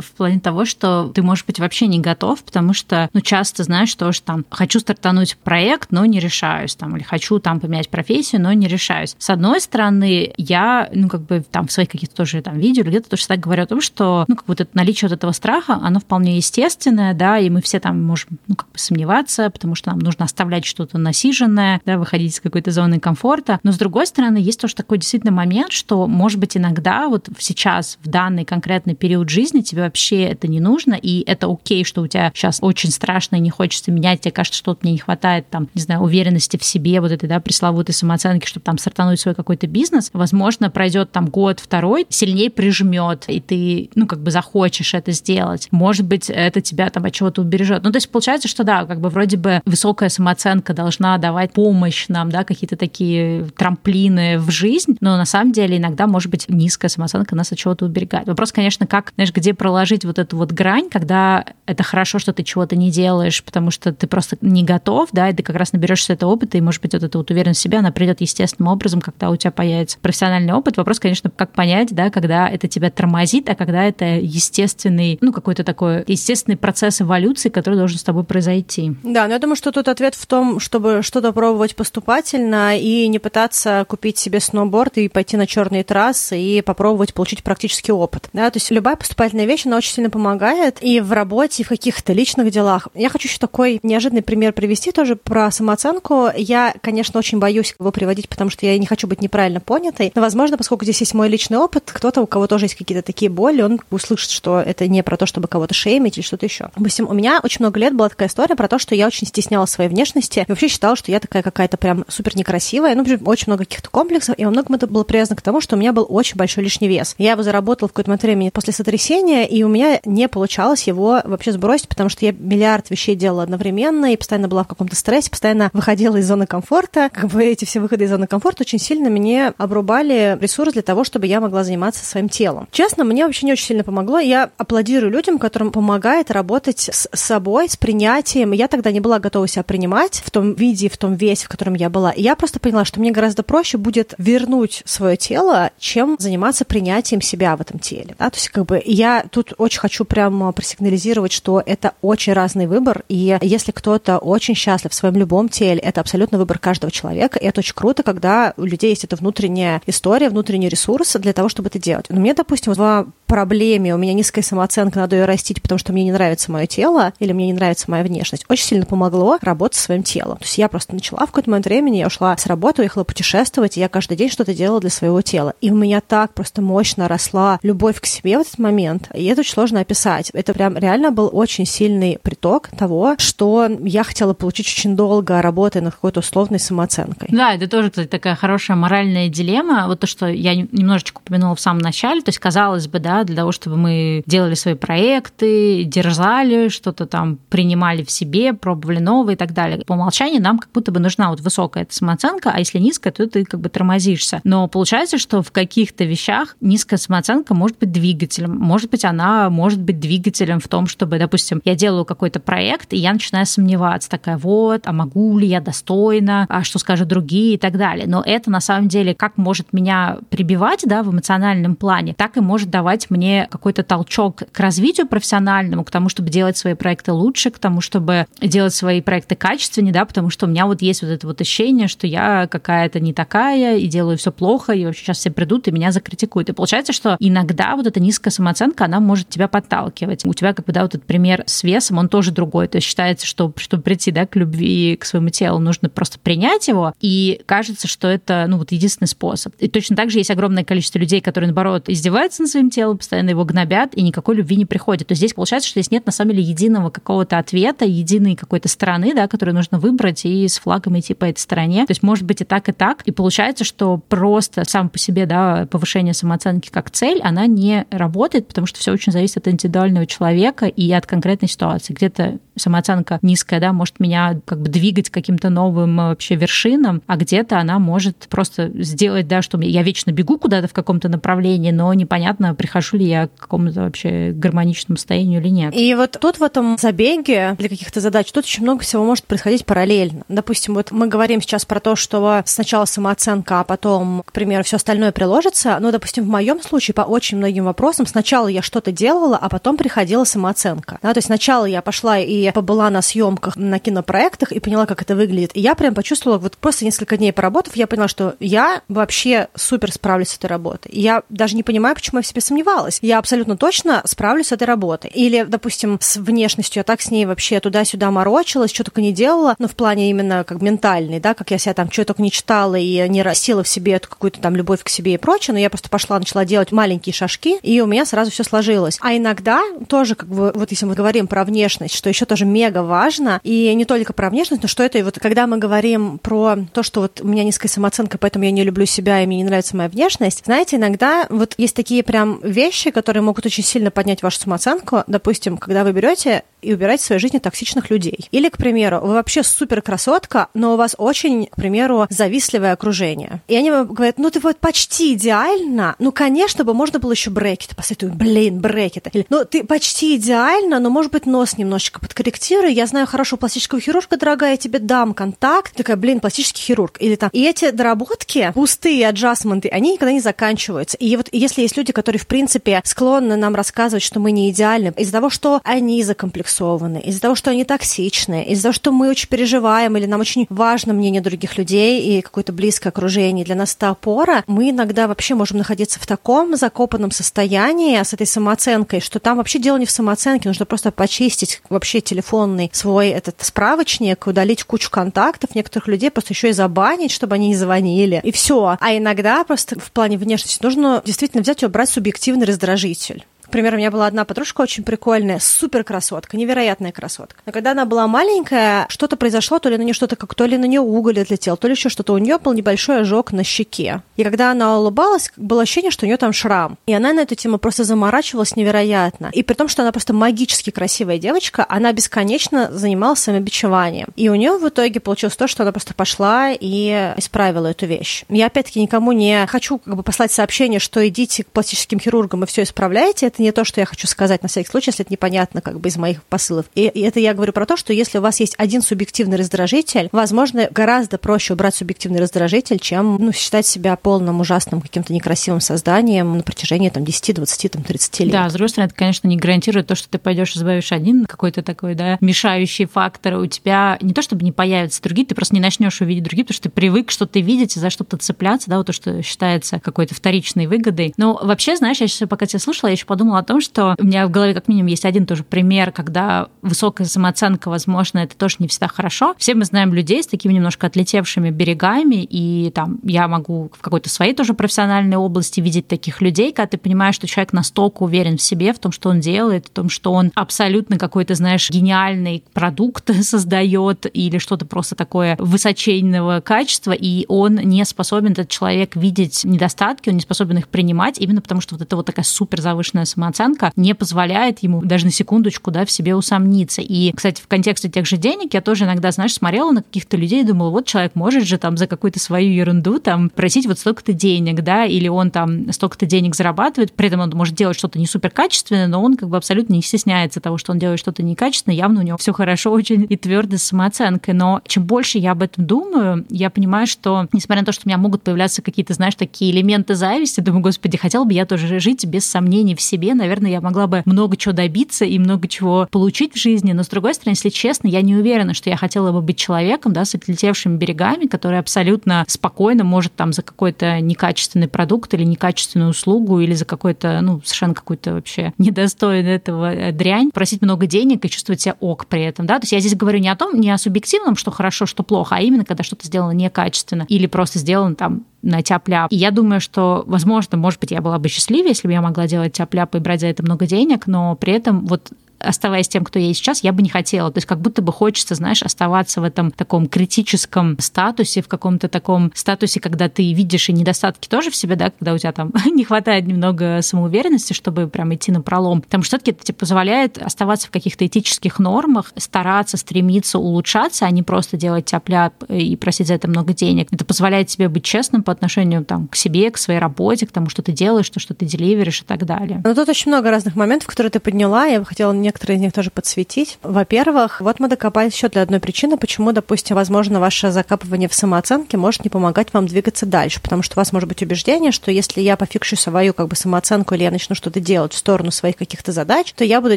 в плане того, что ты, может быть, вообще не готов, потому что, ну, часто знаешь, что ж там, хочу стартануть проект, но не решаюсь, там, или хочу там поменять профессию, но не решаюсь. С одной стороны, я, ну, как бы там в своих каких-то тоже там видео где-то тоже так говорю о том, что, ну, как это наличие вот этого страха, оно вполне естественное, да, и мы все там можем, ну, как бы сомневаться, потому что нам нужно оставлять что-то насиженное, да, выходить из какой-то зоны комфорта. Но с другой стороны, есть тоже такой действительно момент, что, может быть, иногда вот сейчас, в данный конкретный период жизни тебе вообще это не нужно, и это окей, что у тебя сейчас очень страшно и не хочется менять, тебе кажется, что мне не хватает там, не знаю, уверенности в себе, вот этой, да, пресловутой самооценки, чтобы там стартануть свой какой-то бизнес. Возможно, пройдет там год, второй, сильнее прижмет, и ты, ну, как бы захочешь это сделать. Может быть, это тебя там от чего-то убережет. Ну, то есть получается, что да, как бы вроде бы высокая самооценка должна давать помощь нам, да, какие-то такие трамплины в жизнь, но на самом деле иногда, может быть, низкая самооценка нас от чего-то уберегает. Вопрос, конечно, как, знаешь, где проложить вот эту вот грань, когда это хорошо, что ты чего-то не делаешь, потому что ты просто не готов, да, и ты как раз наберешься этого опыта, и, может быть, вот эта вот уверенность в себе, она придет естественным образом, когда у тебя появится профессиональный опыт. Вопрос, конечно, как понять, да, когда это тебя тормозит, а когда это естественный, ну, какой-то такой естественный процесс эволюции, который должен с тобой произойти. Да, но я думаю, что тут ответ в том, чтобы что-то пробовать поступательно и не пытаться купить себе сноуборд и пойти на черные трассы и попробовать получить практический опыт. Да, то есть любая поступательная вещь, она очень сильно помогает и в работе, и в каких-то личных делах. Я хочу еще такой неожиданный пример привести тоже про самооценку. Я, конечно, очень боюсь его приводить, потому что я не хочу быть неправильно понятой. Но, возможно, поскольку здесь есть мой личный опыт, кто-то, у кого тоже есть какие-то такие боли, он услышит, что это не про то, чтобы кого-то шеймить или что-то еще. Допустим, у меня очень много лет была такая история про то, что я очень стеснялась своей внешности и вообще считала, что я такая какая-то прям супер некрасивая. Ну, очень много каких-то комплексов, и во многом это было привязано к тому, что у меня был очень большой лишний вес. Я его заработала в какой-то момент времени после сотрясения, и у меня не получалось его вообще сбросить, потому что я миллиард вещей делала одновременно и постоянно была в каком-то стрессе, постоянно выходила из зоны комфорта. Как бы эти все выходы из зоны комфорта очень сильно мне обрубали ресурс для того, чтобы я могла заниматься своим телом. Честно, мне вообще не очень сильно помогло. Я аплодирую людям, которым помогает работать с собой, с принятием. Я тогда не была готова себя принимать в том виде, в том весе, в котором я была. И я просто поняла, что мне гораздо проще будет вернуть свое тело, чем заниматься принятием себя в этом теле. Да? То есть, как бы, я тут очень хочу прямо просигнализировать, что это очень разный выбор, и если кто-то очень счастлив в своем любом теле, это абсолютно выбор каждого человека, и это очень круто, когда у людей есть эта внутренняя история, внутренний ресурс для того, чтобы это делать. Но мне, допустим, в проблеме, у меня низкая самооценка, надо ее растить, потому что мне не нравится мое тело или мне не нравится моя внешность, очень сильно помогло работать со своим телом. То есть я просто начала в какой-то момент времени, я ушла с работы, уехала путешествовать, и я каждый день что-то делала для своего тела. И у меня так просто мощно росла любовь к себе в этот момент, и это очень сложно описать. Это прям реально был очень сильный приток того, что я хотела получить очень долго, работая над какой-то условной самооценкой. Да, это тоже, такая хорошая моральная дилемма. Вот то, что я немножечко упомянула в самом начале, то есть, казалось бы, для того, чтобы мы делали свои проекты, дерзали, что-то там принимали в себе, пробовали новые и так далее. По умолчанию нам как будто бы нужна вот высокая эта самооценка, а если низкая, то ты как бы тормозишься. Но получается, что в каких-то вещах низкая самооценка может быть двигателем. Может быть, она может быть двигателем в том, чтобы, допустим, я делаю какой-то проект, и я начинаю сомневаться, такая вот, а могу ли я достойно, а что скажут другие и так далее. Но это на самом деле как может меня прибивать, да, в эмоциональном плане, так и может давать дать мне какой-то толчок к развитию профессиональному, к тому, чтобы делать свои проекты лучше, к тому, чтобы делать свои проекты качественнее, да, потому что у меня вот есть вот это вот ощущение, что я какая-то не такая и делаю все плохо, и вообще сейчас все придут и меня закритикуют. И получается, что иногда вот эта низкая самооценка, она может тебя подталкивать. У тебя, как бы, да, вот этот пример с весом, он тоже другой. То есть считается, что чтобы прийти, да, к любви, к своему телу, нужно просто принять его, и кажется, что это, ну, вот единственный способ. И точно так же есть огромное количество людей, которые, наоборот, издеваются над своим телом, постоянно его гнобят, и никакой любви не приходит. То есть здесь получается, что здесь нет, на самом деле, единого какого-то ответа, единой какой-то стороны, да, которую нужно выбрать и с флагом идти по этой стороне. То есть может быть и так, и так. И получается, что просто сам по себе, да, повышение самооценки как цель, она не работает, потому что все очень зависит от индивидуального человека и от конкретной ситуации. Где-то самооценка низкая, да, может меня как бы двигать каким-то новым э, вообще вершинам, а где-то она может просто сделать, да, что я вечно бегу куда-то в каком-то направлении, но непонятно, прихожу ли я к какому-то вообще гармоничному состоянию или нет. И вот тут в этом забеге для каких-то задач тут очень много всего может происходить параллельно. Допустим, вот мы говорим сейчас про то, что сначала самооценка, а потом, к примеру, все остальное приложится. Ну, допустим, в моем случае по очень многим вопросам сначала я что-то делала, а потом приходила самооценка. Да, то есть сначала я пошла и побыла на съемках на кинопроектах и поняла, как это выглядит. И я прям почувствовала, вот просто несколько дней поработав, я поняла, что я вообще супер справлюсь с этой работой. И я даже не понимаю, почему я в себе сомневалась. Я абсолютно точно справлюсь с этой работой. Или, допустим, с внешностью, я так с ней вообще туда-сюда морочилась, что только не делала, но в плане именно как ментальный, да, как я себя там что только не читала и не растила в себе эту какую-то там любовь к себе и прочее, но я просто пошла, начала делать маленькие шажки, и у меня сразу все сложилось. А иногда тоже, как бы, вот если мы говорим про внешность, что еще тоже мега важно, и не только про внешность, но что это, и вот когда мы говорим про то, что вот у меня низкая самооценка, поэтому я не люблю себя, и мне не нравится моя внешность, знаете, иногда вот есть такие прям вещи, которые могут очень сильно поднять вашу самооценку, допустим, когда вы берете и убираете в своей жизни токсичных людей. Или, к примеру, вы вообще супер красотка, но у вас очень, к примеру, завистливое окружение. И они говорят, ну ты вот почти идеально, ну, конечно бы можно было еще брекеты поставить. Блин, брекеты. Или, ну, ты почти идеально, но, может быть, нос немножечко подкорректируй. Я знаю хорошего пластического хирурга, дорогая, я тебе дам контакт. Такая, блин, пластический хирург. Или там. И эти доработки, пустые аджастменты, они никогда не заканчиваются. И вот если есть люди, которые, в принципе, склонны нам рассказывать, что мы не идеальны, из-за того, что они закомплексованы, из-за того, что они токсичны, из-за того, что мы очень переживаем, или нам очень важно мнение других людей и какое-то близкое окружение, для нас это опора, мы иногда вообще можем находиться в таком закопанном состоянии с этой самооценкой, что там вообще дело не в самооценке, нужно просто почистить вообще телефонный свой этот справочник, удалить кучу контактов некоторых людей, просто еще и забанить, чтобы они не звонили, и все. А иногда просто в плане внешности нужно действительно взять и убрать субъективный раздражитель. Например, у меня была одна подружка очень прикольная, супер красотка, невероятная красотка. Но когда она была маленькая, что-то произошло, то ли на нее что-то, как то ли на нее уголь отлетел, то ли еще что-то. У нее был небольшой ожог на щеке. И когда она улыбалась, было ощущение, что у нее там шрам. И она на эту тему просто заморачивалась невероятно. И при том, что она просто магически красивая девочка, она бесконечно занималась самобичеванием. И у нее в итоге получилось то, что она просто пошла и исправила эту вещь. Я опять-таки никому не хочу как бы послать сообщение, что идите к пластическим хирургам и все исправляете это не то, что я хочу сказать на всякий случай, если это непонятно как бы из моих посылов. И, и это я говорю про то, что если у вас есть один субъективный раздражитель, возможно, гораздо проще убрать субъективный раздражитель, чем ну, считать себя полным ужасным каким-то некрасивым созданием на протяжении там, 10, 20, там, 30 лет. Да, с другой стороны, это, конечно, не гарантирует то, что ты пойдешь избавишь один какой-то такой, да, мешающий фактор. У тебя не то, чтобы не появятся другие, ты просто не начнешь увидеть другие, потому что ты привык что-то видеть и за что-то цепляться, да, вот то, что считается какой-то вторичной выгодой. Но вообще, знаешь, я сейчас, пока тебя слушала, я еще подумала подумала о том, что у меня в голове как минимум есть один тоже пример, когда высокая самооценка, возможно, это тоже не всегда хорошо. Все мы знаем людей с такими немножко отлетевшими берегами, и там я могу в какой-то своей тоже профессиональной области видеть таких людей, когда ты понимаешь, что человек настолько уверен в себе, в том, что он делает, в том, что он абсолютно какой-то, знаешь, гениальный продукт создает или что-то просто такое высочайного качества, и он не способен, этот человек, видеть недостатки, он не способен их принимать, именно потому что вот это вот такая супер завышенная самооценка не позволяет ему даже на секундочку да, в себе усомниться. И, кстати, в контексте тех же денег я тоже иногда, знаешь, смотрела на каких-то людей и думала, вот человек может же там за какую-то свою ерунду там просить вот столько-то денег, да, или он там столько-то денег зарабатывает, при этом он может делать что-то не супер качественное, но он как бы абсолютно не стесняется того, что он делает что-то некачественное, явно у него все хорошо очень и твердо с самооценкой. Но чем больше я об этом думаю, я понимаю, что, несмотря на то, что у меня могут появляться какие-то, знаешь, такие элементы зависти, думаю, господи, хотел бы я тоже жить без сомнений в себе, наверное, я могла бы много чего добиться и много чего получить в жизни, но, с другой стороны, если честно, я не уверена, что я хотела бы быть человеком, да, с отлетевшими берегами, который абсолютно спокойно может там за какой-то некачественный продукт или некачественную услугу или за какой-то, ну, совершенно какую-то вообще недостойную этого э, дрянь просить много денег и чувствовать себя ок при этом, да, то есть я здесь говорю не о том, не о субъективном, что хорошо, что плохо, а именно когда что-то сделано некачественно или просто сделано там на тяп-ляп. И я думаю, что, возможно, может быть, я была бы счастливее, если бы я могла делать тяп-ляп и брать за это много денег, но при этом вот оставаясь тем, кто я есть сейчас, я бы не хотела. То есть как будто бы хочется, знаешь, оставаться в этом таком критическом статусе, в каком-то таком статусе, когда ты видишь и недостатки тоже в себе, да, когда у тебя там не хватает немного самоуверенности, чтобы прям идти на пролом. Потому что все-таки это тебе позволяет оставаться в каких-то этических нормах, стараться, стремиться улучшаться, а не просто делать тяп и просить за это много денег. Это позволяет тебе быть честным по отношению там, к себе, к своей работе, к тому, что ты делаешь, то, что ты деливеришь и так далее. Но тут очень много разных моментов, которые ты подняла. Я бы хотела некоторые из них тоже подсветить. Во-первых, вот мы докопались еще для одной причины, почему, допустим, возможно, ваше закапывание в самооценке может не помогать вам двигаться дальше, потому что у вас может быть убеждение, что если я пофикшу свою как бы самооценку или я начну что-то делать в сторону своих каких-то задач, то я буду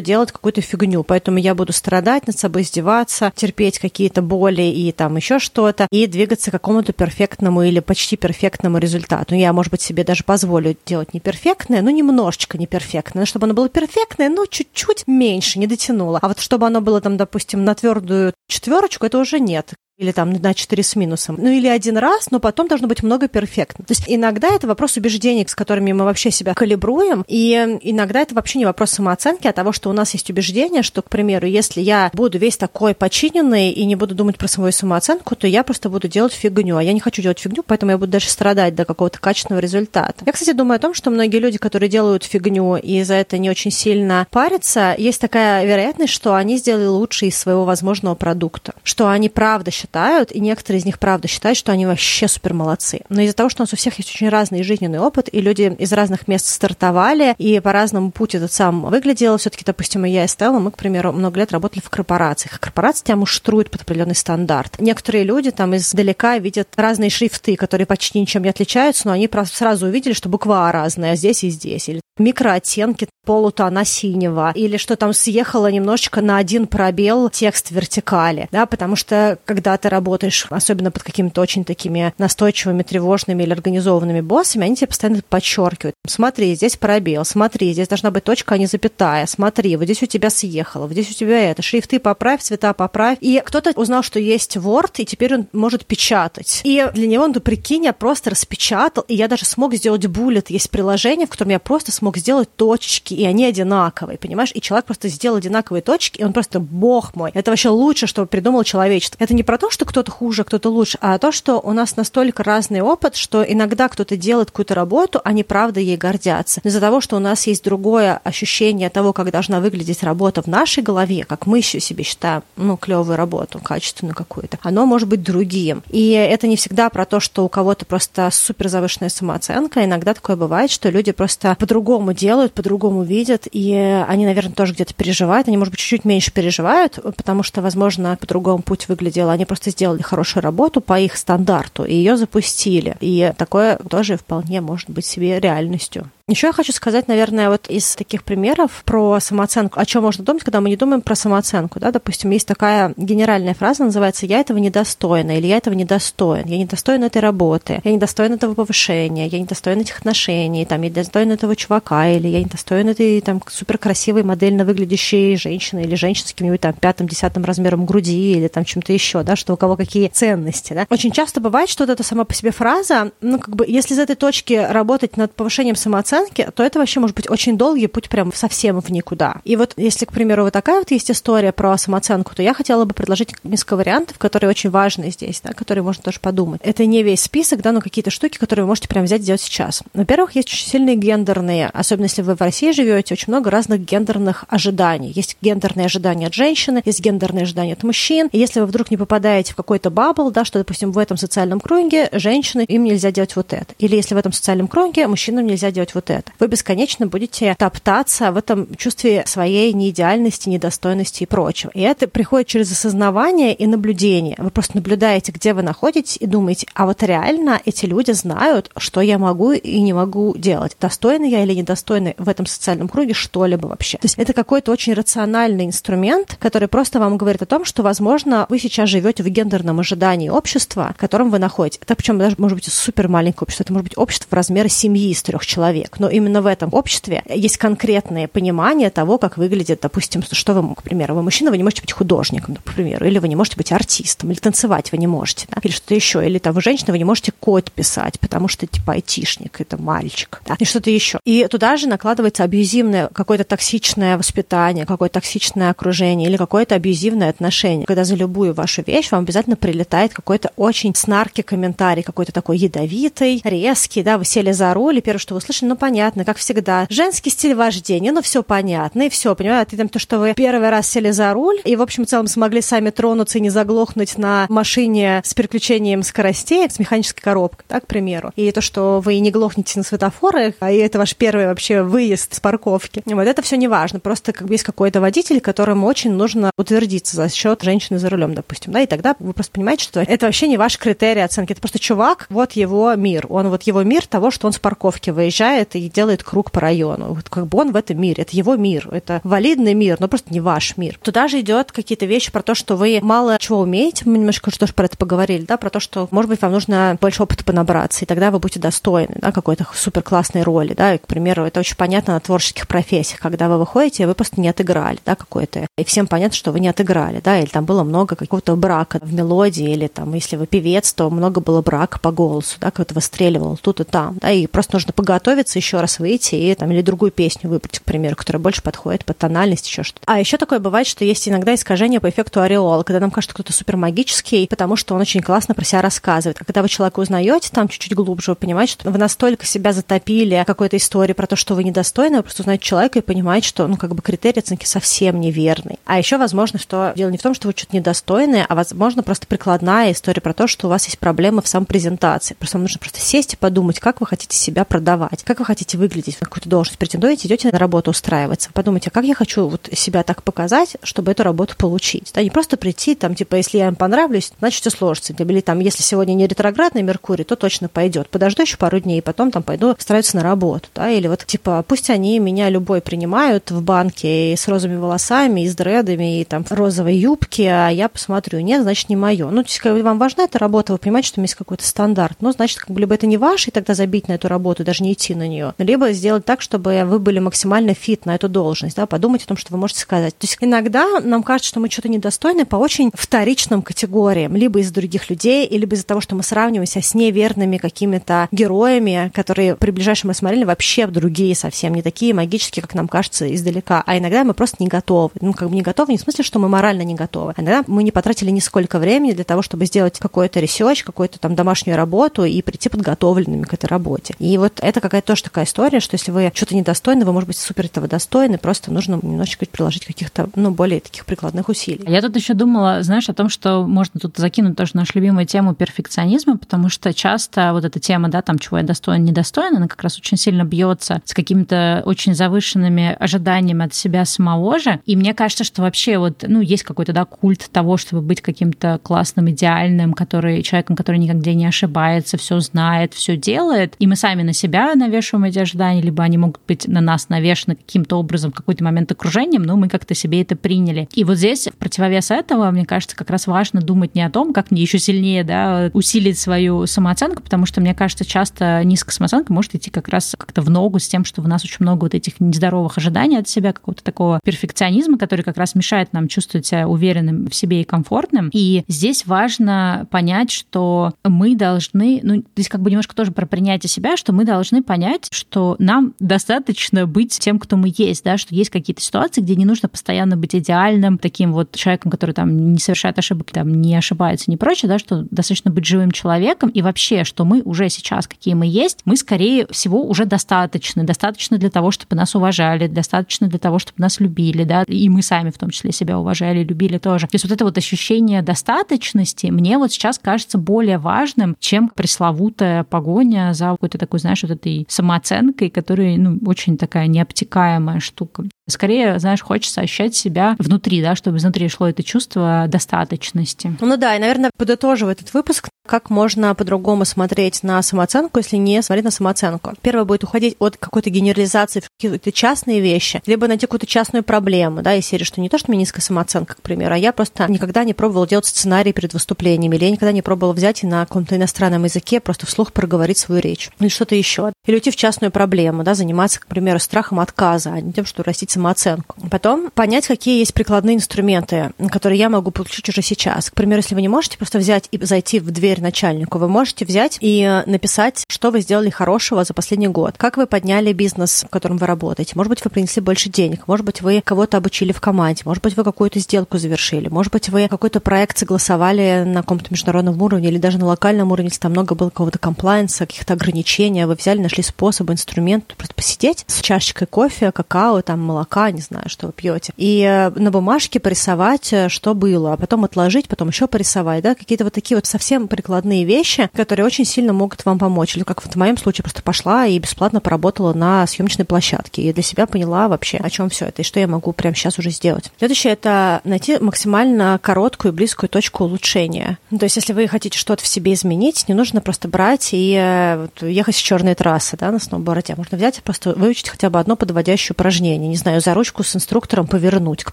делать какую-то фигню, поэтому я буду страдать над собой, издеваться, терпеть какие-то боли и там еще что-то, и двигаться к какому-то перфектному или почти перфектному результату. Я, может быть, себе даже позволю делать не перфектное, но немножечко не перфектное, чтобы оно было перфектное, но чуть-чуть меньше, не дотянула. А вот чтобы оно было там, допустим, на твердую четверочку, это уже нет или там на 4 с минусом. Ну или один раз, но потом должно быть много перфектно. То есть иногда это вопрос убеждений, с которыми мы вообще себя калибруем, и иногда это вообще не вопрос самооценки, а того, что у нас есть убеждение, что, к примеру, если я буду весь такой подчиненный и не буду думать про свою самооценку, то я просто буду делать фигню. А я не хочу делать фигню, поэтому я буду дальше страдать до какого-то качественного результата. Я, кстати, думаю о том, что многие люди, которые делают фигню и за это не очень сильно парятся, есть такая вероятность, что они сделали лучший из своего возможного продукта, что они правда считают считают, и некоторые из них правда считают, что они вообще супер молодцы. Но из-за того, что у нас у всех есть очень разный жизненный опыт, и люди из разных мест стартовали, и по-разному путь этот сам выглядел, все-таки, допустим, я и Стелла, мы, к примеру, много лет работали в корпорациях. Корпорации тебя муштруют под определенный стандарт. Некоторые люди там издалека видят разные шрифты, которые почти ничем не отличаются, но они сразу увидели, что буква А разная здесь и здесь. Или микрооттенки полутона синего, или что там съехало немножечко на один пробел текст вертикали, да, потому что когда ты работаешь, особенно под какими-то очень такими настойчивыми, тревожными или организованными боссами, они тебе постоянно подчеркивают. Смотри, здесь пробел, смотри, здесь должна быть точка, а не запятая, смотри, вот здесь у тебя съехало, вот здесь у тебя это, шрифты поправь, цвета поправь. И кто-то узнал, что есть Word, и теперь он может печатать. И для него, ну, прикинь, я просто распечатал, и я даже смог сделать буллет. Есть приложение, в котором я просто смог сделать точки, и они одинаковые, понимаешь? И человек просто сделал одинаковые точки, и он просто, бог мой, это вообще лучше, что придумал человечество. Это не про то, что кто-то хуже, кто-то лучше, а то, что у нас настолько разный опыт, что иногда кто-то делает какую-то работу, они правда ей гордятся. Из-за того, что у нас есть другое ощущение того, как должна выглядеть работа в нашей голове, как мы еще себе считаем, ну, клевую работу, качественную какую-то, оно может быть другим. И это не всегда про то, что у кого-то просто супер завышенная самооценка. Иногда такое бывает, что люди просто по-другому делают, по-другому видят, и они, наверное, тоже где-то переживают. Они, может быть, чуть-чуть меньше переживают, потому что, возможно, по-другому путь выглядел. Они просто сделали хорошую работу по их стандарту, и ее запустили. И такое тоже вполне может быть себе реальностью. Еще я хочу сказать, наверное, вот из таких примеров про самооценку, о чем можно думать, когда мы не думаем про самооценку. Да? Допустим, есть такая генеральная фраза, называется «я этого недостойна» или «я этого недостоин», «я недостоин этой работы», «я недостоин этого повышения», «я недостоин этих отношений», там, «я недостоин этого чувака» или «я недостоин этой там, суперкрасивой модельно выглядящей женщины или женщины с каким-нибудь там пятым-десятым размером груди или там чем-то еще, да, что у кого какие ценности. Да? Очень часто бывает, что вот эта сама по себе фраза, ну, как бы, если из этой точки работать над повышением самооценки, самооценки, то это вообще может быть очень долгий путь прям совсем в никуда. И вот если, к примеру, вот такая вот есть история про самооценку, то я хотела бы предложить несколько вариантов, которые очень важны здесь, да, которые можно тоже подумать. Это не весь список, да, но какие-то штуки, которые вы можете прям взять и сделать сейчас. Во-первых, есть очень сильные гендерные, особенно если вы в России живете, очень много разных гендерных ожиданий. Есть гендерные ожидания от женщины, есть гендерные ожидания от мужчин. И если вы вдруг не попадаете в какой-то бабл, да, что, допустим, в этом социальном круге женщины, им нельзя делать вот это. Или если в этом социальном круге мужчинам нельзя делать вот это. Вы бесконечно будете топтаться в этом чувстве своей неидеальности, недостойности и прочего. И это приходит через осознавание и наблюдение. Вы просто наблюдаете, где вы находитесь, и думаете, а вот реально эти люди знают, что я могу и не могу делать. Достойна я или недостойна в этом социальном круге что-либо вообще. То есть это какой-то очень рациональный инструмент, который просто вам говорит о том, что, возможно, вы сейчас живете в гендерном ожидании общества, в котором вы находитесь. Это причем даже может быть супер маленькое общество, это может быть общество в размере семьи из трех человек. Но именно в этом обществе есть конкретное понимание того, как выглядит, допустим, что вы, к примеру, вы мужчина, вы не можете быть художником, к примеру, или вы не можете быть артистом, или танцевать вы не можете, да, или что-то еще, или там вы женщина, вы не можете код писать, потому что типа айтишник, это мальчик, да, и что-то еще. И туда же накладывается абьюзивное, какое-то токсичное воспитание, какое-то токсичное окружение или какое-то абьюзивное отношение. Когда за любую вашу вещь вам обязательно прилетает какой-то очень снарки комментарий, какой-то такой ядовитый, резкий, да, вы сели за руль, и первое, что вы слышали, ну, понятно, как всегда, женский стиль вождения, ну, все понятно, и все, понимаете, там то, что вы первый раз сели за руль, и, в общем, в целом смогли сами тронуться и не заглохнуть на машине с переключением скоростей, с механической коробкой, да, к примеру. И то, что вы не глохнете на светофорах, а и это ваш первый вообще выезд с парковки. Вот это все не важно. Просто как бы есть какой-то водитель, которому очень нужно утвердиться за счет женщины за рулем, допустим. Да, и тогда вы просто понимаете, что это вообще не ваш критерий оценки. Это просто чувак, вот его мир. Он вот его мир того, что он с парковки выезжает и делает круг по району. Вот как бы он в этом мире. Это его мир. Это валидный мир, но просто не ваш мир. Туда же идет какие-то вещи про то, что вы мало чего умеете. Мы немножко тоже про это поговорили, да, про то, что, может быть, вам нужно больше опыта понабраться, и тогда вы будете достойны, да, какой-то супер классной роли, да, и, к примеру, это очень понятно на творческих профессиях, когда вы выходите, вы просто не отыграли, да, какой-то, и всем понятно, что вы не отыграли, да, или там было много какого-то брака в мелодии, или там, если вы певец, то много было брака по голосу, да, как-то выстреливал тут и там, да, и просто нужно подготовиться, еще раз выйти и там, или другую песню выбрать, к примеру, которая больше подходит под тональность, еще что-то. А еще такое бывает, что есть иногда искажение по эффекту ореола, когда нам кажется, кто-то супер магический, потому что он очень классно про себя рассказывает. А когда вы человека узнаете там чуть-чуть глубже, вы понимаете, что вы настолько себя затопили какой-то историей про то, что вы недостойны, вы просто узнаете человека и понимаете, что, ну, как бы критерий оценки совсем неверный. А еще возможно, что дело не в том, что вы что-то недостойны, а возможно просто прикладная история про то, что у вас есть проблемы в самопрезентации. Просто вам нужно просто сесть и подумать, как вы хотите себя продавать, как вы хотите выглядеть, в какую-то должность претендуете, идете на работу устраиваться. Подумайте, а как я хочу вот себя так показать, чтобы эту работу получить. Да, не просто прийти, там, типа, если я им понравлюсь, значит, все сложится. Или там, если сегодня не ретроградный Меркурий, то точно пойдет. Подожду еще пару дней, потом там пойду устраиваться на работу. Да, или вот, типа, пусть они меня любой принимают в банке и с розовыми волосами, и с дредами, и там в розовой юбке, а я посмотрю, нет, значит, не мое. Ну, то есть, как вам важна эта работа, вы понимаете, что у меня есть какой-то стандарт. Ну, значит, как бы либо это не ваш, и тогда забить на эту работу, даже не идти на нее, либо сделать так, чтобы вы были максимально fit на эту должность, да, подумать о том, что вы можете сказать. То есть иногда нам кажется, что мы что-то недостойны по очень вторичным категориям, либо из других людей, либо из-за того, что мы сравниваемся с неверными какими-то героями, которые при ближайшем рассмотрении вообще другие совсем, не такие магические, как нам кажется издалека. А иногда мы просто не готовы. Ну, как бы не готовы не в смысле, что мы морально не готовы. А иногда мы не потратили нисколько времени для того, чтобы сделать какой-то research, какую-то там домашнюю работу и прийти подготовленными к этой работе. И вот это какая-то тоже такая история, что если вы что-то недостойны, вы, может быть, супер этого достойны, просто нужно немножечко приложить каких-то, ну, более таких прикладных усилий. Я тут еще думала, знаешь, о том, что можно тут закинуть тоже нашу любимую тему перфекционизма, потому что часто вот эта тема, да, там, чего я достоин, недостоин, она как раз очень сильно бьется с какими-то очень завышенными ожиданиями от себя самого же. И мне кажется, что вообще вот, ну, есть какой-то, да, культ того, чтобы быть каким-то классным, идеальным, который, человеком, который никогда не ошибается, все знает, все делает. И мы сами на себя навешиваем эти ожидания, либо они могут быть на нас навешаны каким-то образом в какой-то момент окружением, но мы как-то себе это приняли. И вот здесь в противовес этого, мне кажется, как раз важно думать не о том, как мне еще сильнее да, усилить свою самооценку, потому что, мне кажется, часто низкая самооценка может идти как раз как-то в ногу с тем, что у нас очень много вот этих нездоровых ожиданий от себя, какого-то такого перфекционизма, который как раз мешает нам чувствовать себя уверенным в себе и комфортным. И здесь важно понять, что мы должны, ну, здесь как бы немножко тоже про принятие себя, что мы должны понять, понять, что нам достаточно быть тем, кто мы есть, да, что есть какие-то ситуации, где не нужно постоянно быть идеальным, таким вот человеком, который там не совершает ошибок, там не ошибается, не прочее, да, что достаточно быть живым человеком, и вообще, что мы уже сейчас, какие мы есть, мы, скорее всего, уже достаточно, достаточно для того, чтобы нас уважали, достаточно для того, чтобы нас любили, да, и мы сами в том числе себя уважали, любили тоже. То есть вот это вот ощущение достаточности мне вот сейчас кажется более важным, чем пресловутая погоня за какой-то такой, знаешь, вот этой самооценкой, которая, ну, очень такая необтекаемая штука. Скорее, знаешь, хочется ощущать себя внутри, да, чтобы изнутри шло это чувство достаточности. Ну да, и, наверное, подытоживая этот выпуск, как можно по-другому смотреть на самооценку, если не смотреть на самооценку. Первое будет уходить от какой-то генерализации в какие-то частные вещи, либо найти какую-то частную проблему, да, из серии, что не то, что у меня низкая самооценка, к примеру, а я просто никогда не пробовала делать сценарий перед выступлениями, или я никогда не пробовала взять и на каком-то иностранном языке просто вслух проговорить свою речь, или что-то еще. Или уйти в частную проблему, да, заниматься, к примеру, страхом отказа, а не тем, что растить самооценку. Потом понять, какие есть прикладные инструменты, которые я могу получить уже сейчас. К примеру, если вы не можете просто взять и зайти в дверь начальнику, вы можете взять и э, написать, что вы сделали хорошего за последний год, как вы подняли бизнес, в котором вы работаете. Может быть, вы принесли больше денег, может быть, вы кого-то обучили в команде, может быть, вы какую-то сделку завершили, может быть, вы какой-то проект согласовали на каком-то международном уровне или даже на локальном уровне, если там много было какого-то комплайенса, каких-то ограничений, вы взяли, нашли способ, инструмент, просто посидеть с чашечкой кофе, какао, там, молока, не знаю, что вы пьете, и э, на бумажке порисовать, э, что было, а потом отложить, потом еще порисовать, да, какие-то вот такие вот совсем прикладные вещи, которые очень сильно могут вам помочь. Или как в моем случае просто пошла и бесплатно поработала на съемочной площадке и для себя поняла вообще, о чем все это и что я могу прямо сейчас уже сделать. Следующее это найти максимально короткую и близкую точку улучшения. Ну, то есть, если вы хотите что-то в себе изменить, не нужно просто брать и э, вот, ехать с черной трассы, да, на сноуборде. Можно взять и просто выучить хотя бы одно подводящее упражнение. Не знаю, за ручку с инструктором повернуть, к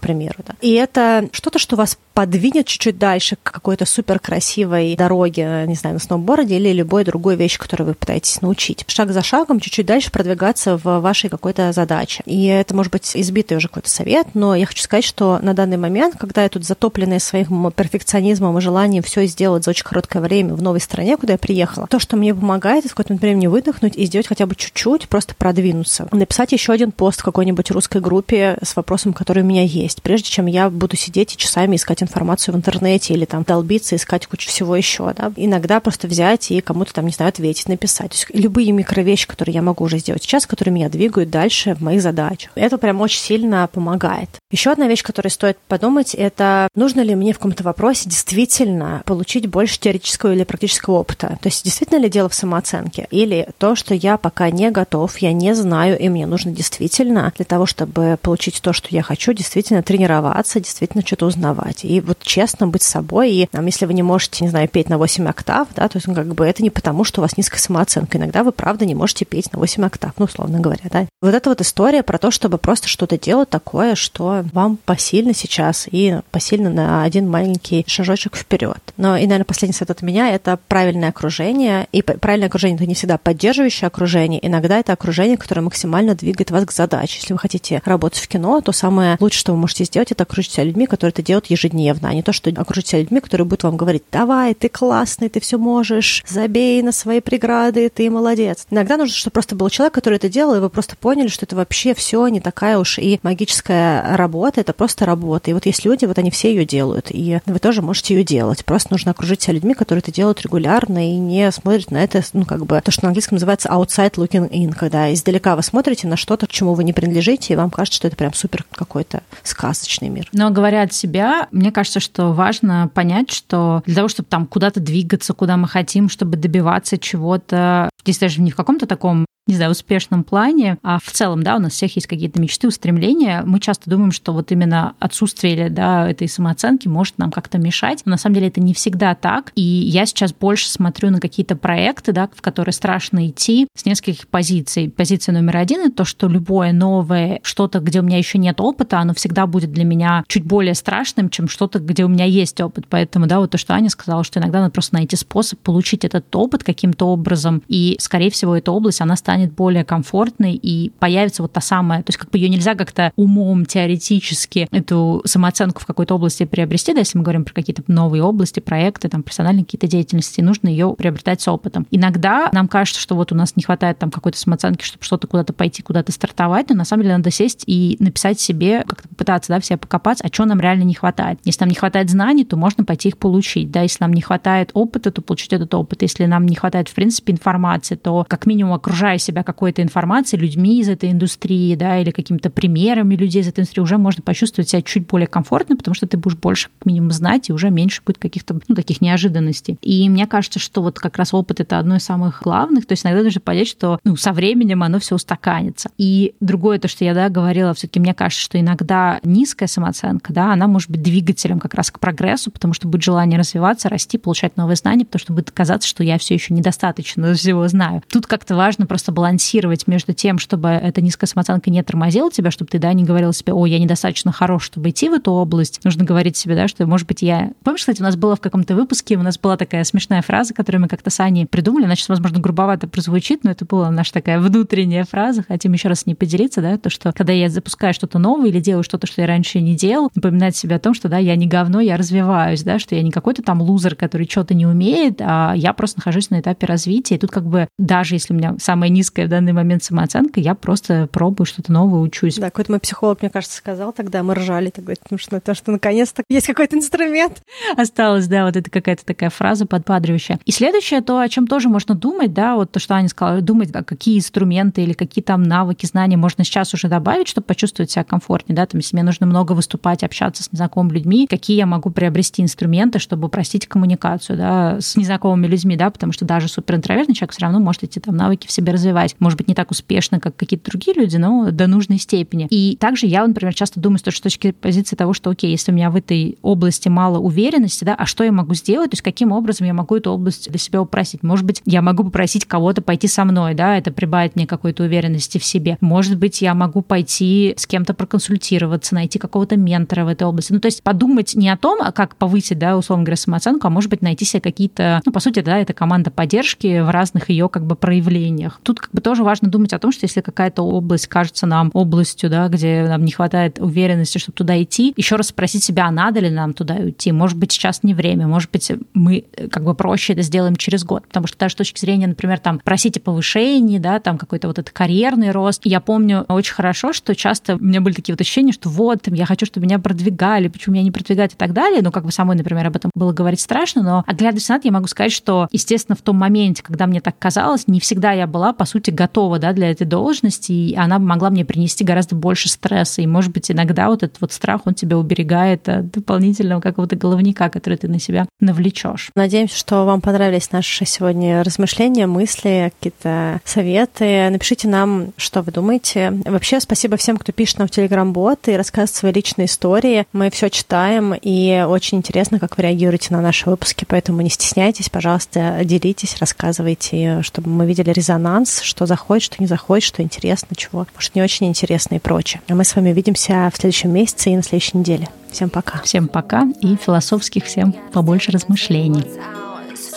примеру. Да. И это что-то, что вас подвинет чуть-чуть дальше к какой-то супер красивой дороге, не знаю, на сноуборде или любой другой вещи, которую вы пытаетесь научить. Шаг за шагом чуть-чуть дальше продвигаться в вашей какой-то задаче. И это может быть избитый уже какой-то совет, но я хочу сказать, что на данный момент, когда я тут затопленная своим перфекционизмом и желанием все сделать за очень короткое время в новой стране, куда я приехала, то, что мне помогает, это в какой-то времени выдохнуть и сделать хотя бы чуть-чуть, просто продвинуться. Написать еще один пост какой-нибудь русской группе с вопросом, который у меня есть, прежде чем я буду сидеть и часами искать информацию в интернете или там долбиться, искать кучу всего еще. Да? Иногда просто взять и кому-то там, не знаю, ответить, написать. То есть любые микровещи, которые я могу уже сделать сейчас, которые меня двигают дальше в моих задачах. Это прям очень сильно помогает. Еще одна вещь, которую стоит подумать, это нужно ли мне в каком-то вопросе действительно получить больше теоретического или практического опыта. То есть действительно ли дело в самооценке? Или то, что я пока не готов, я не знаю, и мне нужно действительно для того, чтобы получить то, что я хочу, действительно тренироваться, действительно что-то узнавать. И вот честно быть собой. И там, если вы не можете, не знаю, петь на 8 октав, да, то есть ну, как бы это не потому, что у вас низкая самооценка. Иногда вы, правда, не можете петь на 8 октав, ну, условно говоря, да. Вот эта вот история про то, чтобы просто что-то делать такое, что вам посильно сейчас и посильно на один маленький шажочек вперед. Но и, наверное, последний совет от меня – это правильное окружение. И правильное окружение – это не всегда поддерживающее окружение. Иногда это окружение, которое максимально двигает вас к задаче. Если вы хотите работать в кино, то самое лучшее, что вы можете сделать, это окружить себя людьми, которые это делают ежедневно, а не то, что окружить себя людьми, которые будут вам говорить, давай, ты классный, ты все можешь, забей на свои преграды, ты молодец. Иногда нужно, чтобы просто был человек, который это делал, и вы просто поняли, что это вообще все не такая уж и магическая работа, это просто работа. И вот есть люди, вот они все ее делают, и вы тоже можете ее делать. Просто нужно окружить себя людьми, которые это делают регулярно и не смотрят на это, ну, как бы, то, что на английском называется outside looking in, когда издалека вы смотрите на что-то, к чему вы не принадлежите, и вам кажется, что это прям супер какой-то сказочный мир. Но говоря от себя, мне кажется, что важно понять, что для того, чтобы там куда-то двигаться, куда мы хотим, чтобы добиваться чего-то, здесь даже не в каком-то таком не знаю, успешном плане, а в целом, да, у нас всех есть какие-то мечты, устремления, мы часто думаем, что вот именно отсутствие да, этой самооценки может нам как-то мешать. Но на самом деле это не всегда так. И я сейчас больше смотрю на какие-то проекты, да, в которые страшно идти с нескольких позиций. Позиция номер один — это то, что любое новое, что-то, где у меня еще нет опыта, оно всегда будет для меня чуть более страшным, чем что-то, где у меня есть опыт. Поэтому, да, вот то, что Аня сказала, что иногда надо просто найти способ получить этот опыт каким-то образом, и, скорее всего, эта область, она станет станет более комфортной и появится вот та самая, то есть как бы ее нельзя как-то умом теоретически эту самооценку в какой-то области приобрести, да, если мы говорим про какие-то новые области, проекты, там, профессиональные какие-то деятельности, нужно ее приобретать с опытом. Иногда нам кажется, что вот у нас не хватает там какой-то самооценки, чтобы что-то куда-то пойти, куда-то стартовать, но на самом деле надо сесть и написать себе, как-то попытаться, да, в себе покопаться, а что нам реально не хватает. Если нам не хватает знаний, то можно пойти их получить, да, если нам не хватает опыта, то получить этот опыт. Если нам не хватает, в принципе, информации, то как минимум окружая себя какой-то информацией, людьми из этой индустрии, да, или какими-то примерами людей из этой индустрии, уже можно почувствовать себя чуть более комфортно, потому что ты будешь больше, как минимум, знать, и уже меньше будет каких-то, ну, таких неожиданностей. И мне кажется, что вот как раз опыт — это одно из самых главных, то есть иногда нужно понять, что ну, со временем оно все устаканится. И другое, то, что я, да, говорила, все таки мне кажется, что иногда низкая самооценка, да, она может быть двигателем как раз к прогрессу, потому что будет желание развиваться, расти, получать новые знания, потому что будет казаться, что я все еще недостаточно всего знаю. Тут как-то важно просто балансировать между тем, чтобы эта низкая самооценка не тормозила тебя, чтобы ты, да, не говорил себе, о, я недостаточно хорош, чтобы идти в эту область. Нужно говорить себе, да, что, может быть, я... Помнишь, кстати, у нас было в каком-то выпуске, у нас была такая смешная фраза, которую мы как-то с Аней придумали, она сейчас, возможно, грубовато прозвучит, но это была наша такая внутренняя фраза, хотим еще раз не поделиться, да, то, что когда я запускаю что-то новое или делаю что-то, что я раньше не делал, напоминать себе о том, что, да, я не говно, я развиваюсь, да, что я не какой-то там лузер, который что-то не умеет, а я просто нахожусь на этапе развития. И тут как бы даже если у меня самая низкая в данный момент самооценка, я просто пробую что-то новое, учусь. Да, какой-то мой психолог, мне кажется, сказал тогда, мы ржали тогда, потому что то, что наконец-то есть какой-то инструмент. Осталось, да, вот это какая-то такая фраза подбадривающая. И следующее, то, о чем тоже можно думать, да, вот то, что Аня сказала, думать, а какие инструменты или какие там навыки, знания можно сейчас уже добавить, чтобы почувствовать себя комфортнее, да, там, если мне нужно много выступать, общаться с незнакомыми людьми, какие я могу приобрести инструменты, чтобы упростить коммуникацию, да, с незнакомыми людьми, да, потому что даже суперинтровертный человек все равно может эти там навыки в себе развивать. Может быть, не так успешно, как какие-то другие люди, но до нужной степени. И также я, например, часто думаю с точки позиции того, что, окей, если у меня в этой области мало уверенности, да, а что я могу сделать, то есть каким образом я могу эту область для себя упросить? Может быть, я могу попросить кого-то пойти со мной, да, это прибавит мне какой-то уверенности в себе. Может быть, я могу пойти с кем-то проконсультироваться, найти какого-то ментора в этой области. Ну, то есть подумать не о том, а как повысить, да, условно говоря, самооценку, а может быть, найти себе какие-то, ну, по сути, да, это команда поддержки в разных ее как бы проявлениях. Тут как бы тоже важно думать о том, что если какая-то область кажется нам областью, да, где нам не хватает уверенности, чтобы туда идти, еще раз спросить себя, а надо ли нам туда идти. Может быть, сейчас не время, может быть, мы э, как бы проще это сделаем через год. Потому что даже с точки зрения, например, там, просить о повышении, да, там какой-то вот этот карьерный рост. Я помню очень хорошо, что часто у меня были такие вот ощущения, что вот, я хочу, чтобы меня продвигали, почему меня не продвигать и так далее. Ну, как бы самой, например, об этом было говорить страшно, но оглядываясь назад, я могу сказать, что, естественно, в том моменте, когда мне так казалось, не всегда я была, по сути, готова, да, для этой должности, и она могла мне принести гораздо больше стресса. И, может быть, иногда вот этот вот страх, он тебя уберегает от дополнительного какого-то головника, который ты на себя навлечешь. Надеемся, что вам понравились наши сегодня размышления, мысли, какие-то советы. Напишите нам, что вы думаете. Вообще, спасибо всем, кто пишет нам в Телеграм-бот и рассказывает свои личные истории. Мы все читаем, и очень интересно, как вы реагируете на наши выпуски, поэтому не стесняйтесь, пожалуйста, делитесь, рассказывайте, чтобы мы видели резонанс, что заходит, что не заходит, что интересно, чего, может, не очень интересно и прочее. А мы с вами увидимся в следующем месяце и на следующей неделе. Всем пока. Всем пока и философских всем побольше размышлений.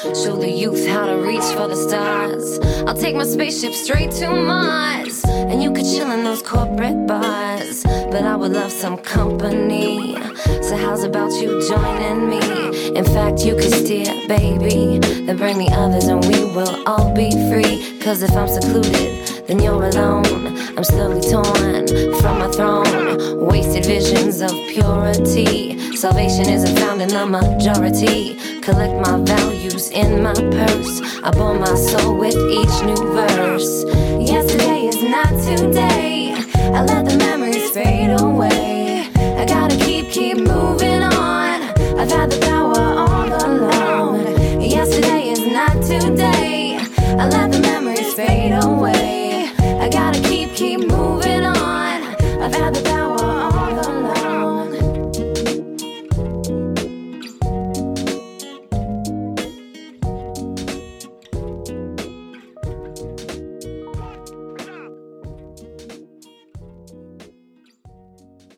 Show the youth how to reach for the stars. I'll take my spaceship straight to Mars. And you could chill in those corporate bars. But I would love some company. So, how's about you joining me? In fact, you could steer, baby. Then bring the others and we will all be free. Cause if I'm secluded, then you're alone. I'm slowly torn from my throne. Wasted visions of purity. Salvation isn't found in the majority. Collect my values in my purse. I bore my soul with each new verse. Yesterday is not today. I let the memories fade away. I gotta keep, keep moving on. I've had the